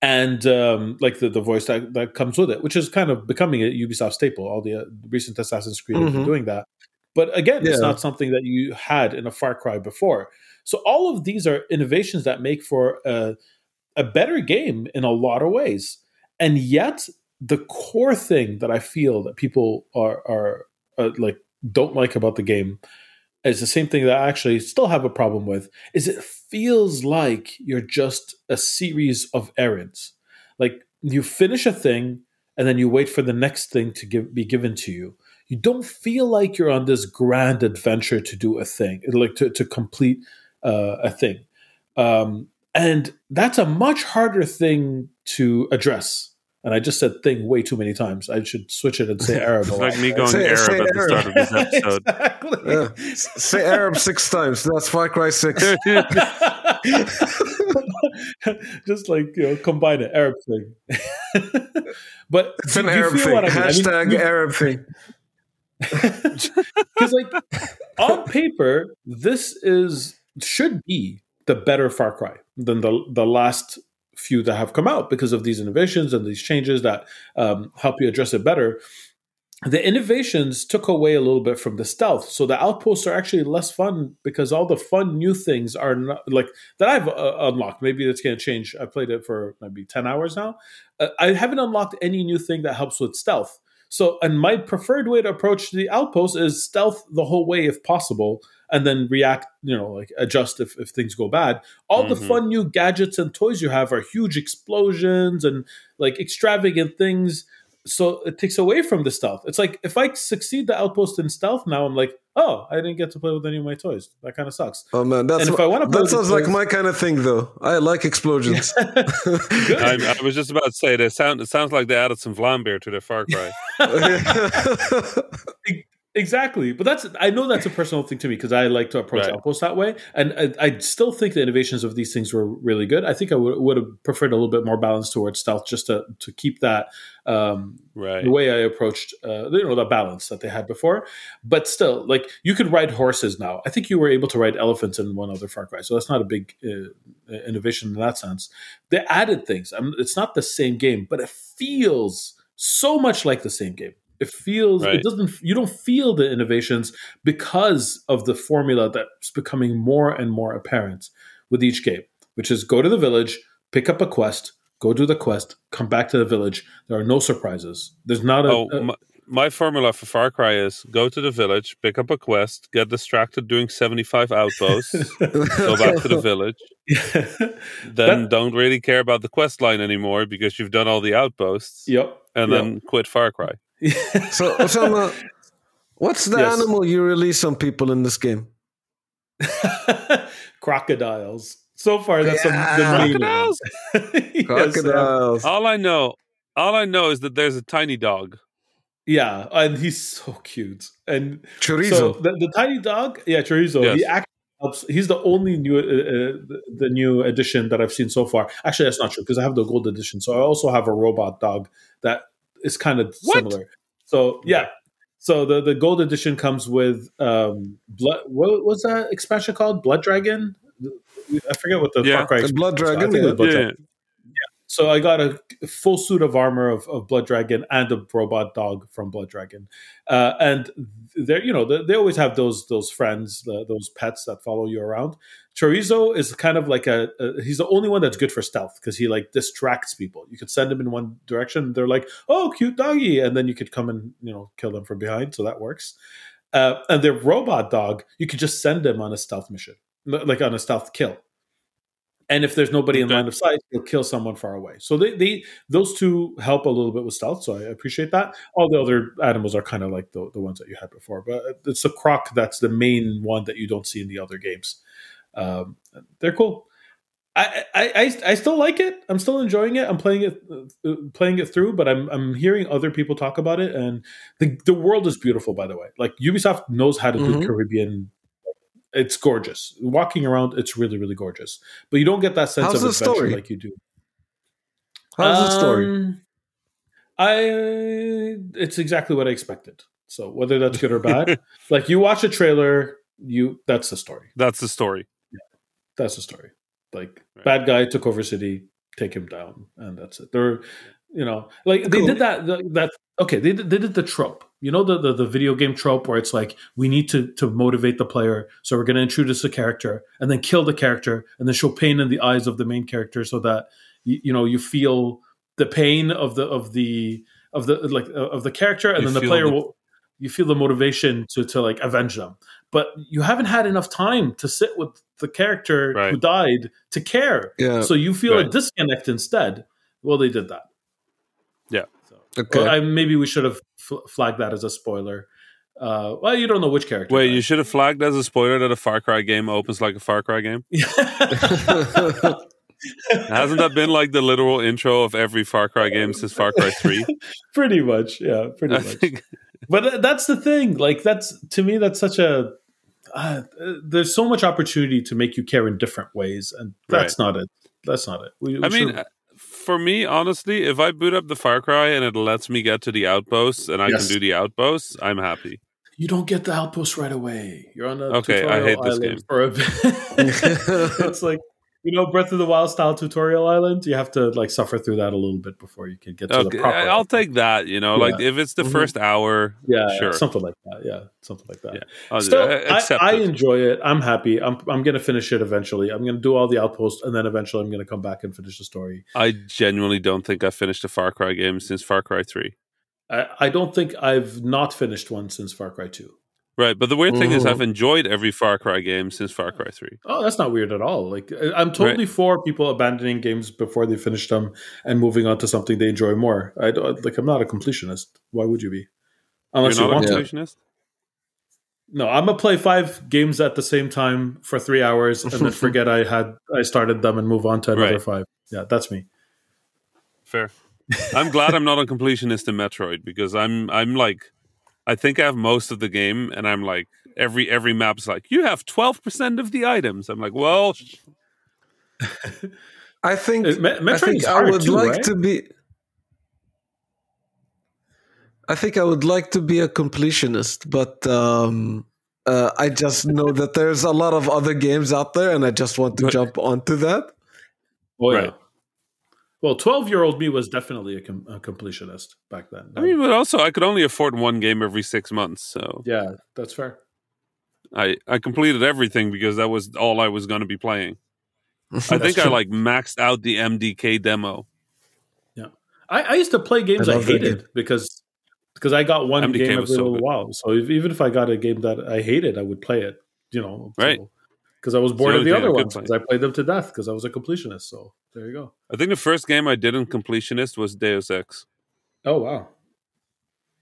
And um, like the, the voice that, that comes with it, which is kind of becoming a Ubisoft staple. All the uh, recent Assassin's Creed mm-hmm. have been doing that. But again, yeah. it's not something that you had in a Far Cry before. So all of these are innovations that make for a, a better game in a lot of ways. And yet, the core thing that I feel that people are are, are like don't like about the game is the same thing that I actually still have a problem with is it feels like you're just a series of errands. Like you finish a thing and then you wait for the next thing to give, be given to you. You don't feel like you're on this grand adventure to do a thing, like to, to complete uh, a thing. Um, and that's a much harder thing to address. And I just said thing way too many times. I should switch it and say [LAUGHS] Arab. It's like me going Say- Arab say at the start of this [LAUGHS] episode. exactly. Yeah. Say Arab six times. That's Far Cry Six. [LAUGHS] just like you know, combine it, Arab thing. but It's an do you Arab feel thing. what I mean? I mean, Hashtag you- Arab thing. because like on paper this is should be the better far cry than the the last few that have come out because of these innovations and these changes that um, help you address it better. The innovations took away a little bit from the stealth so the outposts are actually less fun because all the fun new things are not like that i've uh, unlocked. Maybe that's going to change. I played it for maybe 10 hours now. Uh, i haven't unlocked any new thing that helps with stealth. So, and my preferred way to approach the outpost is stealth the whole way if possible, and then react, you know, like adjust if, if things go bad. All the Mhm. fun new gadgets and toys you have are huge explosions and like extravagant things. So it takes away from the stealth. It's like if I succeed the outpost in stealth now, I'm like, oh, I didn't get to play with any of my toys. That kind of sucks. Oh man, that's And if I wanna play that sounds the like my kind of thing, though. I like explosions. [LAUGHS] I, I was just about to say they sound. It sounds like they added some Vlambeer to their Far Cry. [LAUGHS] [LAUGHS] Exactly, but that's I know that's a personal thing to me because I like to approach Right. outposts that way, and I, I still think the innovations of these things were really good. I think I would, would have preferred a little bit more balance towards stealth, just to to keep that um, Right. the way I approached uh, you know the balance that they had before. But still, like you could ride horses now. I think you were able to ride elephants in one other Far Cry, so that's not a big uh, innovation in that sense. They added things. I mean, it's not the same game, but it feels so much like the same game. It feels Right. it doesn't. You don't feel the innovations because of the formula that's becoming more and more apparent with each game, which is go to the village, pick up a quest, go do the quest, come back to the village. There are no surprises. There's not a, Oh, my, my formula for Far Cry is go to the village, pick up a quest, get distracted doing 75 outposts, [LAUGHS] go back to the village, [LAUGHS] then That- don't really care about the quest line anymore because you've done all the outposts, yep. and yep. then quit Far Cry. So, Osama, what's the Yes. animal you release on people in this game? [LAUGHS] crocodiles. So far, that's Yeah. the, the Crocodiles? [LAUGHS] Yes, Crocodiles. All I know, all I know is that there's a tiny dog. yeah, and he's so cute. And Chorizo. so the, the tiny dog, yeah, chorizo. Yes. He actually helps. He's the only new, uh, uh, the, the new edition that I've seen so far. Actually, that's not true because I have the gold edition. So I also have a robot dog that is kind of What? similar. So yeah. So the, the gold edition comes with um blood. What was that expansion called? Blood Dragon. I forget what the Yeah. Far Cry The Blood expansion- I Dragon, think it was yeah. Blood Yeah. Dragon. So I got a full suit of armor of, of Blood Dragon and a robot dog from Blood Dragon, uh, and they're you know they, they always have those those friends, uh, those pets that follow you around. Chorizo is kind of like a, a he's the only one that's good for stealth because he like distracts people. You could send him in one direction, they're like, "Oh, cute doggy," and then you could come and you know kill them from behind, so that works. Uh, and their robot dog, you could just send them on a stealth mission, like on a stealth kill and if there's nobody in line of sight, you'll kill someone far away. So they, they those two help a little bit with stealth. So I appreciate that. All the other animals are kind of like the, the ones that you had before, but it's the croc that's the main one that you don't see in the other games. Um, they're cool. I, I, I, I still like it. I'm still enjoying it. I'm playing it uh, playing it through, but I'm I'm hearing other people talk about it, and the the world is beautiful. By the way, like Ubisoft knows how to do Mhm. Caribbean. It's gorgeous. Walking around, it's really really gorgeous. But you don't get that sense How's of the adventure story? like you do. How's the story? Um, I it's exactly what I expected. So whether that's good or bad, [LAUGHS] like you watch a trailer, you that's the story. That's the story. That's the story. Like Right. bad guy took over city, take him down, and that's it. They're you know like they did that that okay they did, they did the trope you know the, the the video game trope where it's like we need to to motivate the player. So we're going to introduce a character and then kill the character and then show pain in the eyes of the main character so that you, you know you feel the pain of the of the of the like uh, of the character and You then the player the- will you feel the motivation to to like avenge them. But you haven't had enough time to sit with the character who died to care. Yeah. so you feel a disconnect instead. Well they did that. Yeah. so, Okay. well, I, maybe we should have fl- flagged that as a spoiler Uh, well, you don't know which character. Wait, you should have flagged as a spoiler that a Far Cry game opens like a Far Cry game. [LAUGHS] [LAUGHS] Hasn't that been like the literal intro of every Far Cry game since Far Cry Three? [LAUGHS] pretty much, yeah, pretty I much. think but th- that's the thing like that's to me that's such a uh, there's so much opportunity to make you care in different ways and that's not it that's not it we, we I mean, uh, for me, honestly, if I boot up the Far Cry and it lets me get to the outposts and I Yes. can do the outposts, I'm happy. you don't get the outpost right away you're on a Okay, I tutorial hate this island game. for a bit [LAUGHS] it's like you know breath of the wild style tutorial island you have to like suffer through that a little bit before you can get to Okay, the proper I'll take that. You know, like if it's the Mhm. first hour, yeah sure. something like that yeah something like that Yeah, Still. I, I enjoy it. I'm happy. I'm I'm gonna finish it eventually. I'm gonna do all the outposts, and then eventually I'm gonna come back and finish the story. I genuinely don't think I've finished a Far Cry game since Far Cry Three. I, I don't think I've not finished one since Far Cry Two. Right, but the weird thing is, Mhm. I've enjoyed every Far Cry game since Far Cry Three. Oh, that's not weird at all. Like I'm totally for people abandoning games before they finish them and moving on to something they enjoy more. I don't like. I'm not a completionist. Why would you be? Unless You're you not want a to. completionist. No, I'm gonna play five games at the same time for three hours and then [LAUGHS] forget I had I started them and move on to another Right. five. Yeah, that's me. Fair. I'm glad I'm not a completionist in Metroid because I'm I'm like I think I have most of the game and I'm like every every map's like you have 12% of the items. I'm like, well, sh- [LAUGHS] I think Uh, I think I would too, like right? to be. I think I would like to be a completionist, but um, uh, I just know that there's a lot of other games out there, and I just want to But- jump onto that. Oh, yeah. Right. Well, 12 year old me was definitely a, com- a completionist back then. I mean, but also I could only afford one game every 6 months, so yeah, that's fair. I I completed everything because that was all I was going to be playing. [LAUGHS] I think I like maxed out the MDK demo. Yeah, I, I used to play games I I, love that hated because because I got one MDK game every was so little good. while. So if, even if I got a game that I hated, I would play it. You know, Right. Because I was bored of the other thing I ones play. because I played them to death because I was a completionist. So there you go. I think the first game I did in completionist was Deus Ex Oh wow.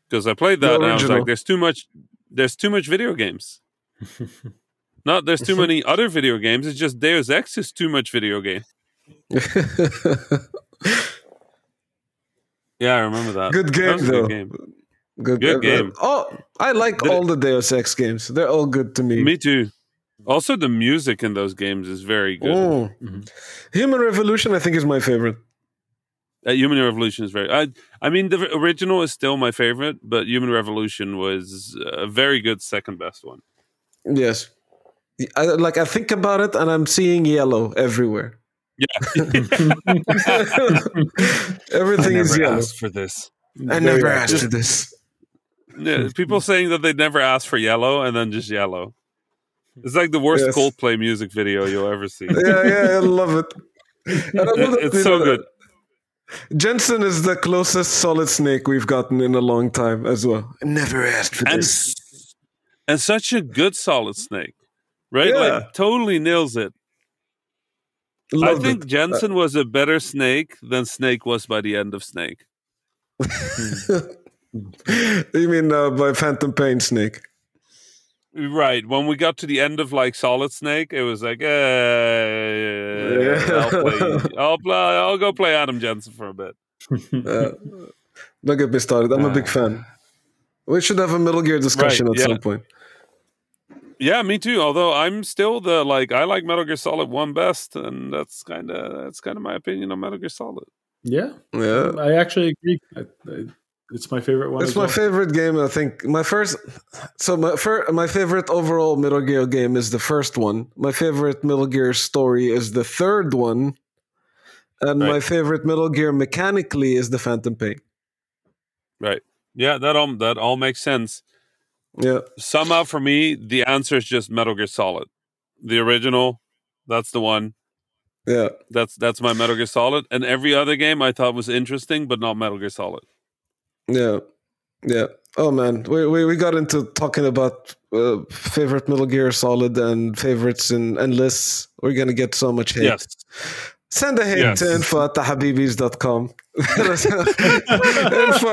because I played The that and I was like, there's too much, there's too much video games. [LAUGHS] Not there's too many [LAUGHS] other video games. It's just Deus Ex is too much video game. [LAUGHS] Yeah, I remember that. Good game, was a though. good game. good, Good game. Oh, I like The- all the Deus Ex games. They're all good to me. Me too. Also, the music in those games is very good. Mm. Mhm. Human Revolution, I think, is my favorite. Uh, Human Revolution is very. I, I mean, the original is still my favorite, but Human Revolution was a very good second best one. Yes. I, like I think about it, and I'm seeing yellow everywhere. Yeah, [LAUGHS] [LAUGHS] everything is yellow. for this. I never asked for this. Yeah, people saying that they never asked for yellow and then just yellow. It's like the worst Yes. Coldplay music video you'll ever see. Yeah, yeah, I love it. [LAUGHS] And I love it's so good. Jensen is the closest Solid Snake we've gotten in a long time as well. I never asked for And, this. and such a good solid snake, right? Yeah. Like totally nails it. Love I think it. Jensen was a better snake than Snake was by the end of Snake. [LAUGHS] you mean uh, by Phantom Pain Snake? Right. When we got to the end of like Solid Snake, it was like, eh, Yeah. I'll play. [LAUGHS] I'll play. I'll go play Adam Jensen for a bit. Uh, don't get me started. I'm a big fan. We should have a Metal Gear discussion Right, at yeah. some point. Yeah, me too. Although I'm still the like I like Metal Gear Solid one best, and that's kind of that's kind of my opinion on Metal Gear Solid. yeah, Yeah. I actually agree. I, I, it's my favorite one. It's my well. favorite game. I think my first. So my fir- my favorite overall Metal Gear game is the first one. My favorite Metal Gear story is the third one, and my favorite Metal Gear mechanically is the Phantom Pain. Right. Yeah, that all that all makes sense. Yeah, Somehow for me, the answer is just Metal Gear Solid, the original. That's the one. yeah. That's that's my Metal Gear Solid, and every other game I thought was interesting, but not Metal Gear Solid. Yeah, yeah. Oh man, we we, we got into talking about uh, favorite Metal Gear Solid and favorites and, and lists. We're gonna get so much hate. Yes. Send a hate Yes. to info at thehabibis.com. [LAUGHS] info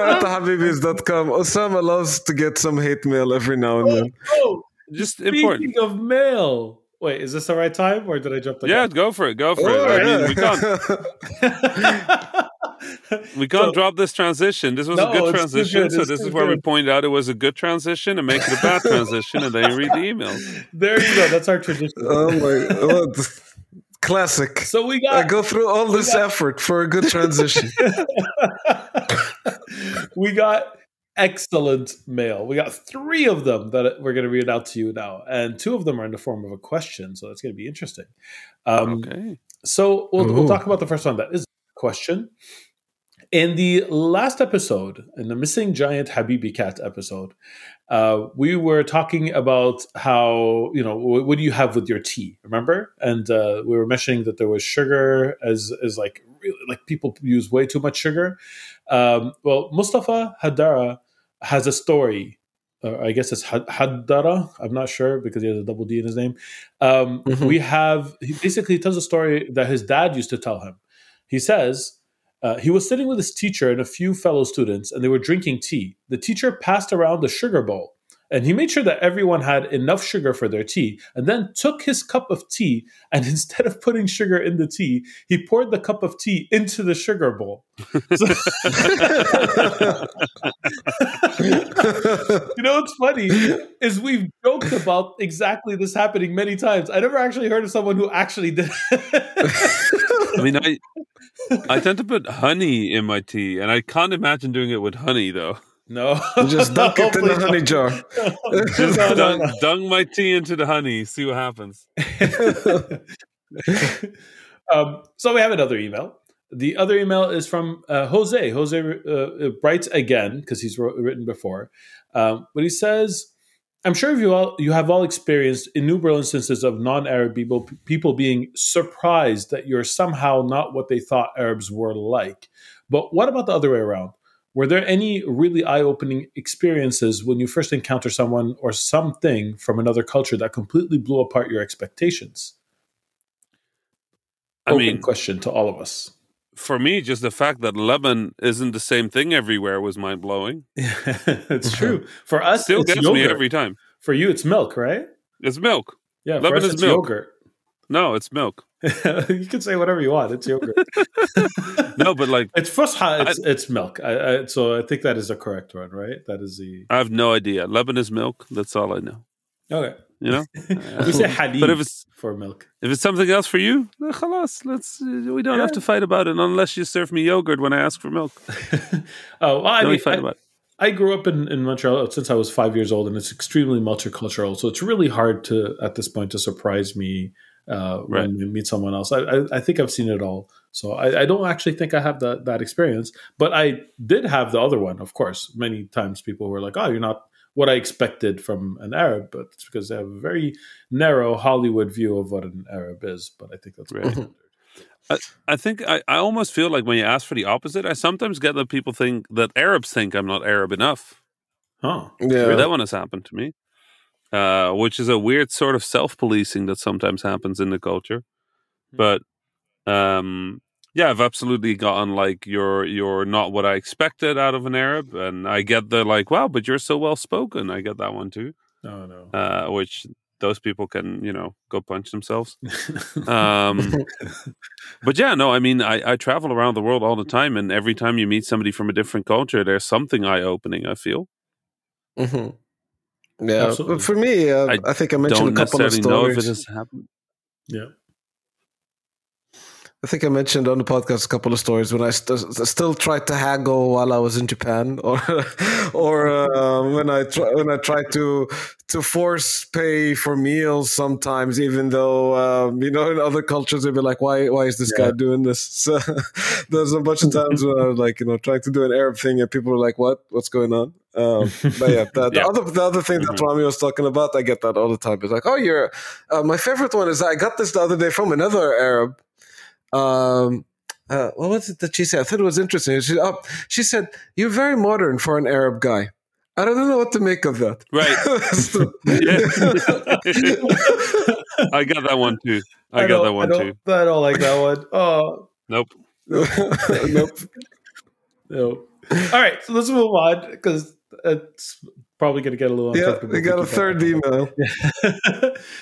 at thehabibis.com. Osama loves to get some hate mail every now and then. Oh, Just speaking important. of mail. Wait, is this the right time or did I jump the Yeah, go for it. Go for it. Oh, I mean, we can't gun? [LAUGHS] [LAUGHS] [LAUGHS] we can't So- drop this transition. This was No, a good transition, good, so it's this too is where we point out it was a good transition and make it a bad [LAUGHS] transition, and then you read the emails. there you go. That's our tradition. oh my what? [LAUGHS] Classic. So we got. I go through all this got- effort for a good transition. we got excellent mail. We got three of them that we're going to read out to you now, and two of them are in the form of a question. So that's going to be interesting. Um, Okay. So we'll, we'll talk about the first one. That is a question. In the last episode, in the Missing Giant Habibi Cat episode, uh, we were talking about how, you know, what, what do you have with your tea? Remember? And uh, we were mentioning that there was sugar as, as like, really, like people use way too much sugar. Um, well, Mustafa Hadara has a story. Uh, I guess it's Had- Haddara. I'm not sure because he has a double D in his name. Um, Mhm. We have he basically tells a story that his dad used to tell him. He says uh, he was sitting with his teacher and a few fellow students, and they were drinking tea. The teacher passed around the sugar bowl, and he made sure that everyone had enough sugar for their tea, and then took his cup of tea, and [LAUGHS] instead of putting sugar in the tea, he poured the cup of tea into the sugar bowl. [LAUGHS] you know what's funny is we've joked about exactly this happening many times. I never actually heard of someone who actually did. I mean, I I tend to put honey in my tea, and I can't imagine doing it with honey though. no, [LAUGHS] Just dunk it in the Hopefully honey not. jar. [LAUGHS] Just No, no, dunk, no. dunk my tea into the honey, see what happens. [LAUGHS] um, so we have another email. The other email is from uh, Jose. Jose uh, writes again because he's wrote, written before, um, but he says, "I'm sure you all you have all experienced innumerable instances of non-Arab people people being surprised that you're somehow not what they thought Arabs were like. But what about the other way around? Were there any really eye-opening experiences when you first encounter someone or something from another culture that completely blew apart your expectations?" I Open mean, question to all of us. For me, just the fact that lemon isn't the same thing everywhere was mind blowing. [LAUGHS] it's true. For us, Still gets yogurt. me every time. For you, it's milk, right? It's milk. Yeah, Lemon us, is milk. yogurt. No, it's milk. [LAUGHS] you can say whatever you want. It's yogurt. [LAUGHS] No, but like it's fusha. It's, it's milk. I, I, so I think that is the correct one, right? That is the I have no idea. Lemon is milk. That's all I know. okay. You know. [LAUGHS] we say halib But if it's for milk. if it's something else for you, khalas, let's. We don't have to fight about it unless you serve me yogurt when I ask for milk. [LAUGHS] oh, well, I Then we mean, fight I, about. It. I grew up in, in Montreal since I was five years old, and it's extremely multicultural. So it's really hard to, at this point, to surprise me uh, Right. when we meet someone else. I, I, I think I've seen it all. So I, I don't actually think I have that, that experience. But I did have the other one, of course. Many times people were like, oh, you're not what I expected from an Arab. But it's because they have a very narrow Hollywood view of what an Arab is. But I think that's Right. pretty standard. I think I, I almost feel like when you ask for the opposite, I sometimes get that people think that Arabs think I'm not Arab enough. Huh. Yeah. That one has happened to me, uh, which is a weird sort of self policing that sometimes happens in the culture. But um, yeah, I've absolutely gotten like you're you're not what I expected out of an Arab, and I get the like, wow, but you're so well spoken. I get that one too, No, no. uh, which those people can you know go punch themselves. [LAUGHS] Um, but yeah, no, I mean, I, I travel around the world all the time, and every time you meet somebody from a different culture, there's something eye opening. I feel. hmm Yeah, Absolutely. for me, uh, I I, think I mentioned Don't a couple of necessarily know if it stories. has happened. yeah. I think I mentioned on the podcast a couple of stories when I st- still tried to haggle while I was in Japan, [LAUGHS] or or uh, when I try- when I tried to to force pay for meals sometimes, even though um, you know in other cultures they'd be like, why why is this Yeah. guy doing this? [LAUGHS] So there's a bunch of times when I was like you know trying to do an Arab thing and people were like, what what's going on? Um, but yeah, the, the [LAUGHS] Yeah. other the other thing that Mhm. Rami was talking about, I get that all the time. It's like, oh, you're uh, my favorite one is I got this the other day from another Arab. Um, uh, what was it that she said? I thought it was interesting. She, oh, she said, "You're very modern for an Arab guy." I don't know what to make of that. Right. [LAUGHS] [LAUGHS] [LAUGHS] I got that one too. I, I got that one I too. I don't like that one. Oh. Nope. nope. Nope. All right, so let's move on because it's probably going to get a little uncomfortable. Yeah, we got a third email.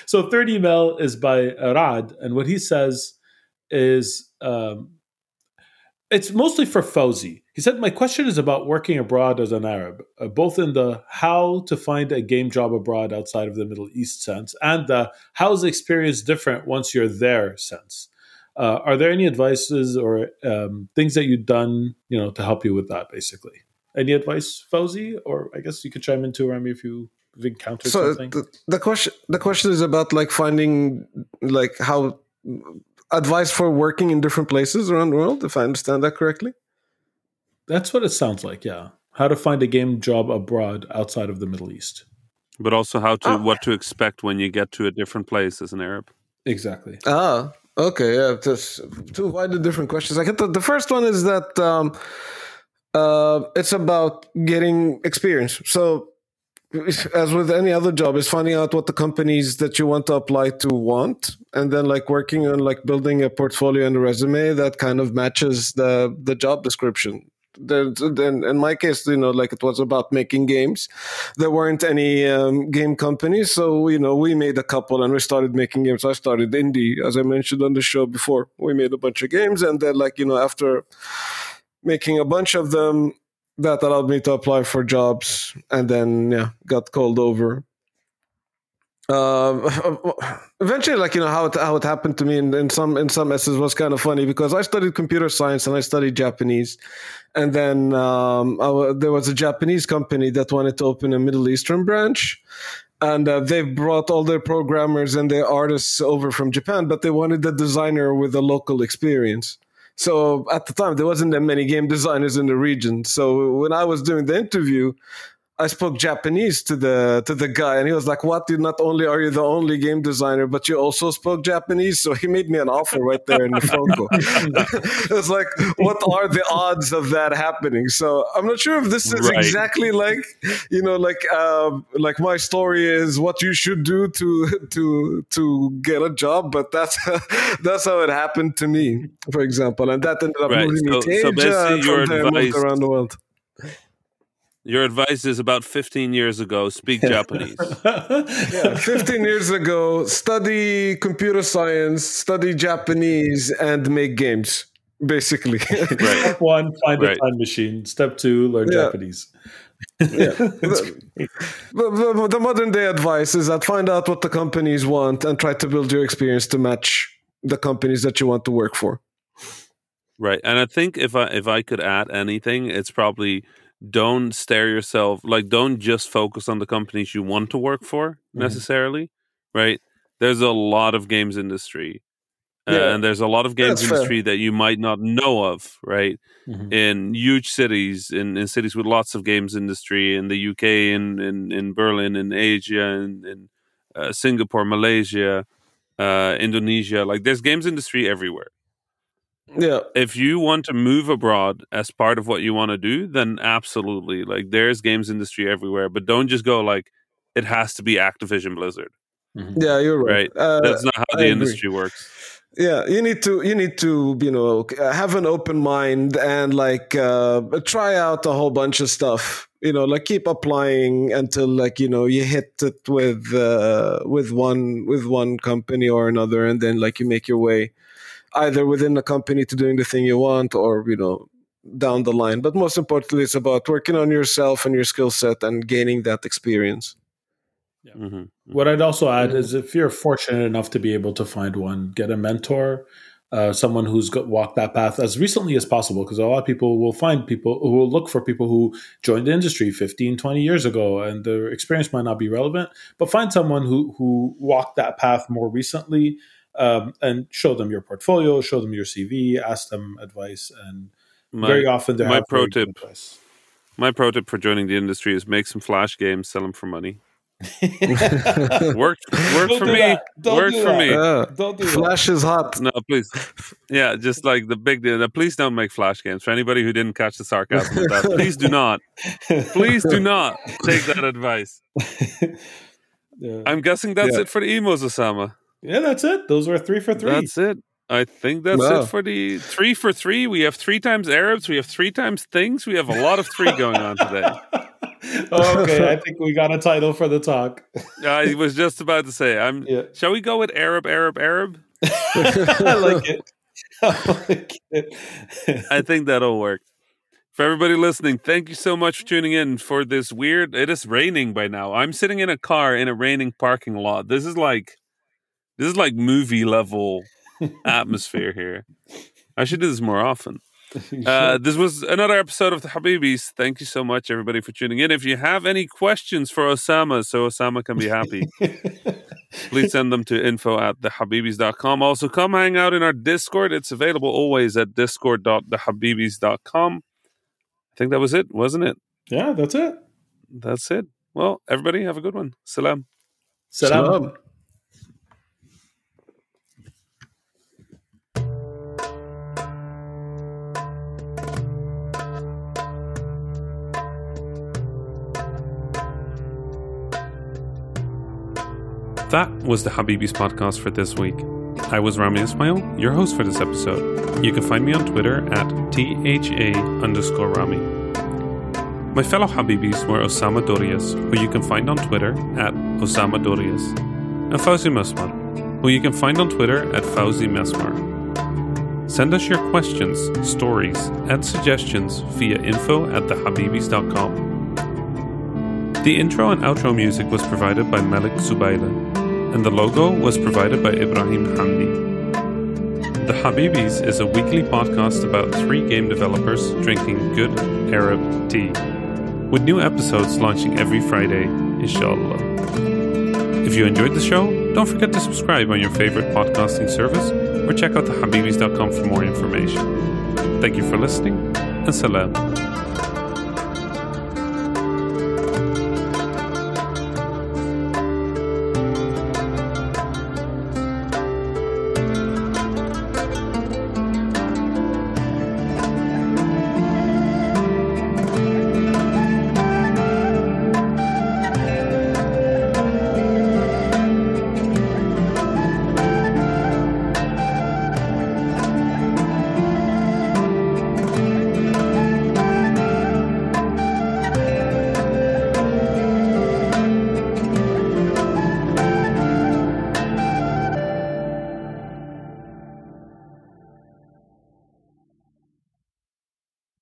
so, third email is by Rad, and what he says is um, it's mostly for Fawzi. He said, My question is about working abroad as an Arab, uh, both in the how to find a game job abroad outside of the Middle East sense and the how is the experience different once you're there sense. Uh, are there any advices or um, things that you've done, you know, to help you with that? Basically, any advice, Fawzi? Or I guess you could chime in too, Remy, if you've encountered so something. The, the question, the question is about like finding like how advice for working in different places around the world, if I understand that correctly. That's what it sounds like, yeah. How to find a game job abroad outside of the Middle East. But also how to ah. what to expect when you get to a different place as an Arab. Exactly. Ah, okay, yeah. Just two wide different questions. I get the, the first one is that um, uh, it's about getting experience. So [LAUGHS] as with any other job is finding out what the companies that you want to apply to want and then like working on like building a portfolio and a resume that kind of matches the the job description. Then in my case you know like it was about making games. There weren't any um, game companies so you know we made a couple and we started making games. I started indie as i mentioned on the show before. We made a bunch of games and then like you know after making a bunch of them that allowed me to apply for jobs and then yeah got called over. Um, [LAUGHS] eventually like you know how it, how it happened to me in, in some in some essays was kind of funny because i studied computer science and i studied japanese. And then um, there was a japanese company that wanted to open a middle eastern branch. And uh, they brought all their programmers and their artists over from japan but they wanted the designer with a local experience so at the time, there wasn't that many game designers in the region. So when I was doing the interview, I spoke Japanese to the to the guy, and he was like, "What? You not only are you the only game designer, but you also spoke Japanese." So he made me an offer right there in the phone call. [LAUGHS] it's like, what are the odds of that happening? So I'm not sure if this is right. exactly like, you know, like uh, like my story is what you should do to to to get a job, but that's [LAUGHS] that's how it happened to me, for example, and that ended up right. moving so, me to so Asia, advice, around the world. Your advice is about 15 years ago, speak Japanese. [LAUGHS] yeah, 15 years ago, study computer science, study Japanese, and make games, basically. [LAUGHS] Right. Step one, find right. a time machine. Step two, learn yeah. Japanese. yeah. [LAUGHS] the, the, the modern day advice is that find out what the companies want and try to build your experience to match the companies that you want to work for. Right. And I think if I if I could add anything, it's probably don't stare yourself like don't just focus on the companies you want to work for mm-hmm. necessarily right there's a lot of games industry yeah. and there's a lot of games That's industry fair. that you might not know of right mm-hmm. in huge cities in, in cities with lots of games industry in the uk in in, in berlin in asia in, in uh, singapore malaysia uh, indonesia like there's games industry everywhere yeah. If you want to move abroad as part of what you want to do then absolutely like there's games industry everywhere but don't just go like it has to be activision blizzard. Mm-hmm. yeah you're right, right? Uh, that's not how the industry works. Yeah you need to you need to you know have an open mind and like uh, try out a whole bunch of stuff. You know like keep applying until like you know you hit it with uh, with one with one company or another and then like you make your way either within the company to doing the thing you want or you know down the line but most importantly it's about working on yourself and your skill set and gaining that experience yeah. Mm-hmm. mm-hmm. What I'd also add is if you're fortunate enough to be able to find one, get a mentor, uh, someone who's got, walked that path as recently as possible, because a lot of people will find people who will look for people who joined the industry 15, 20 years ago, and their experience might not be relevant, but find someone who, who walked that path more recently um, and show them your portfolio, show them your CV, ask them advice, and my, very often they my pro tip. My pro tip for joining the industry is make some flash games, sell them for money. [LAUGHS] Worked, worked for do me. that. Don't Worked for that. me. Yeah. Don't do. Flash is hot. No, please. Yeah, just like the big deal. Now, Please don't make flash games. For anybody who didn't catch the sarcasm of that, please do not. Please do not take that [LAUGHS] advice. yeah. I'm guessing that's Yeah. it for the emos, Osama. Yeah, that's it. Those were three for three. That's it. I think that's Wow. it for the three for three. We have three times Arabs. We have three times things. We have a lot of three going on today. [LAUGHS] okay, I think we got a title for the talk. [LAUGHS] I was just about to say, I'm. Yeah. Shall we go with Arab, Arab, Arab? [LAUGHS] I like it. I like it. I think that'll work. For everybody listening, thank you so much for tuning in for this weird. It is raining by now. I'm sitting in a car in a raining parking lot. This is like, this is like movie level [LAUGHS] atmosphere here. I should do this more often. Uh, this was another episode of the Habibis. Thank you so much, everybody, for tuning in. If you have any questions for Osama, so Osama can be happy, [LAUGHS] please send them to info at thehabibis.com. Also, come hang out in our Discord. It's available always at discord.thehabibis.com. I think that was it, wasn't it? yeah, that's it. That's it. Well, everybody, have a good one. Salam. Salam. Salam. That was the Habibis podcast for this week. I was Rami Ismail, your host for this episode. You can find me on Twitter at THA underscore Rami. My fellow Habibis were Osama Dorias, who you can find on Twitter at Osama Dorias, and Fawzi Mesmar, who you can find on Twitter at Fawzi Mesmar. Send us your questions, stories, and suggestions via info at thehabibis.com. The intro and outro music was provided by Malik Zubaila, and the logo was provided by Ibrahim Hamdi. The Habibis is a weekly podcast about three game developers drinking good Arab tea, with new episodes launching every Friday, inshallah. If you enjoyed the show, don't forget to subscribe on your favorite podcasting service or check out thehabibis.com for more information. Thank you for listening, and salam.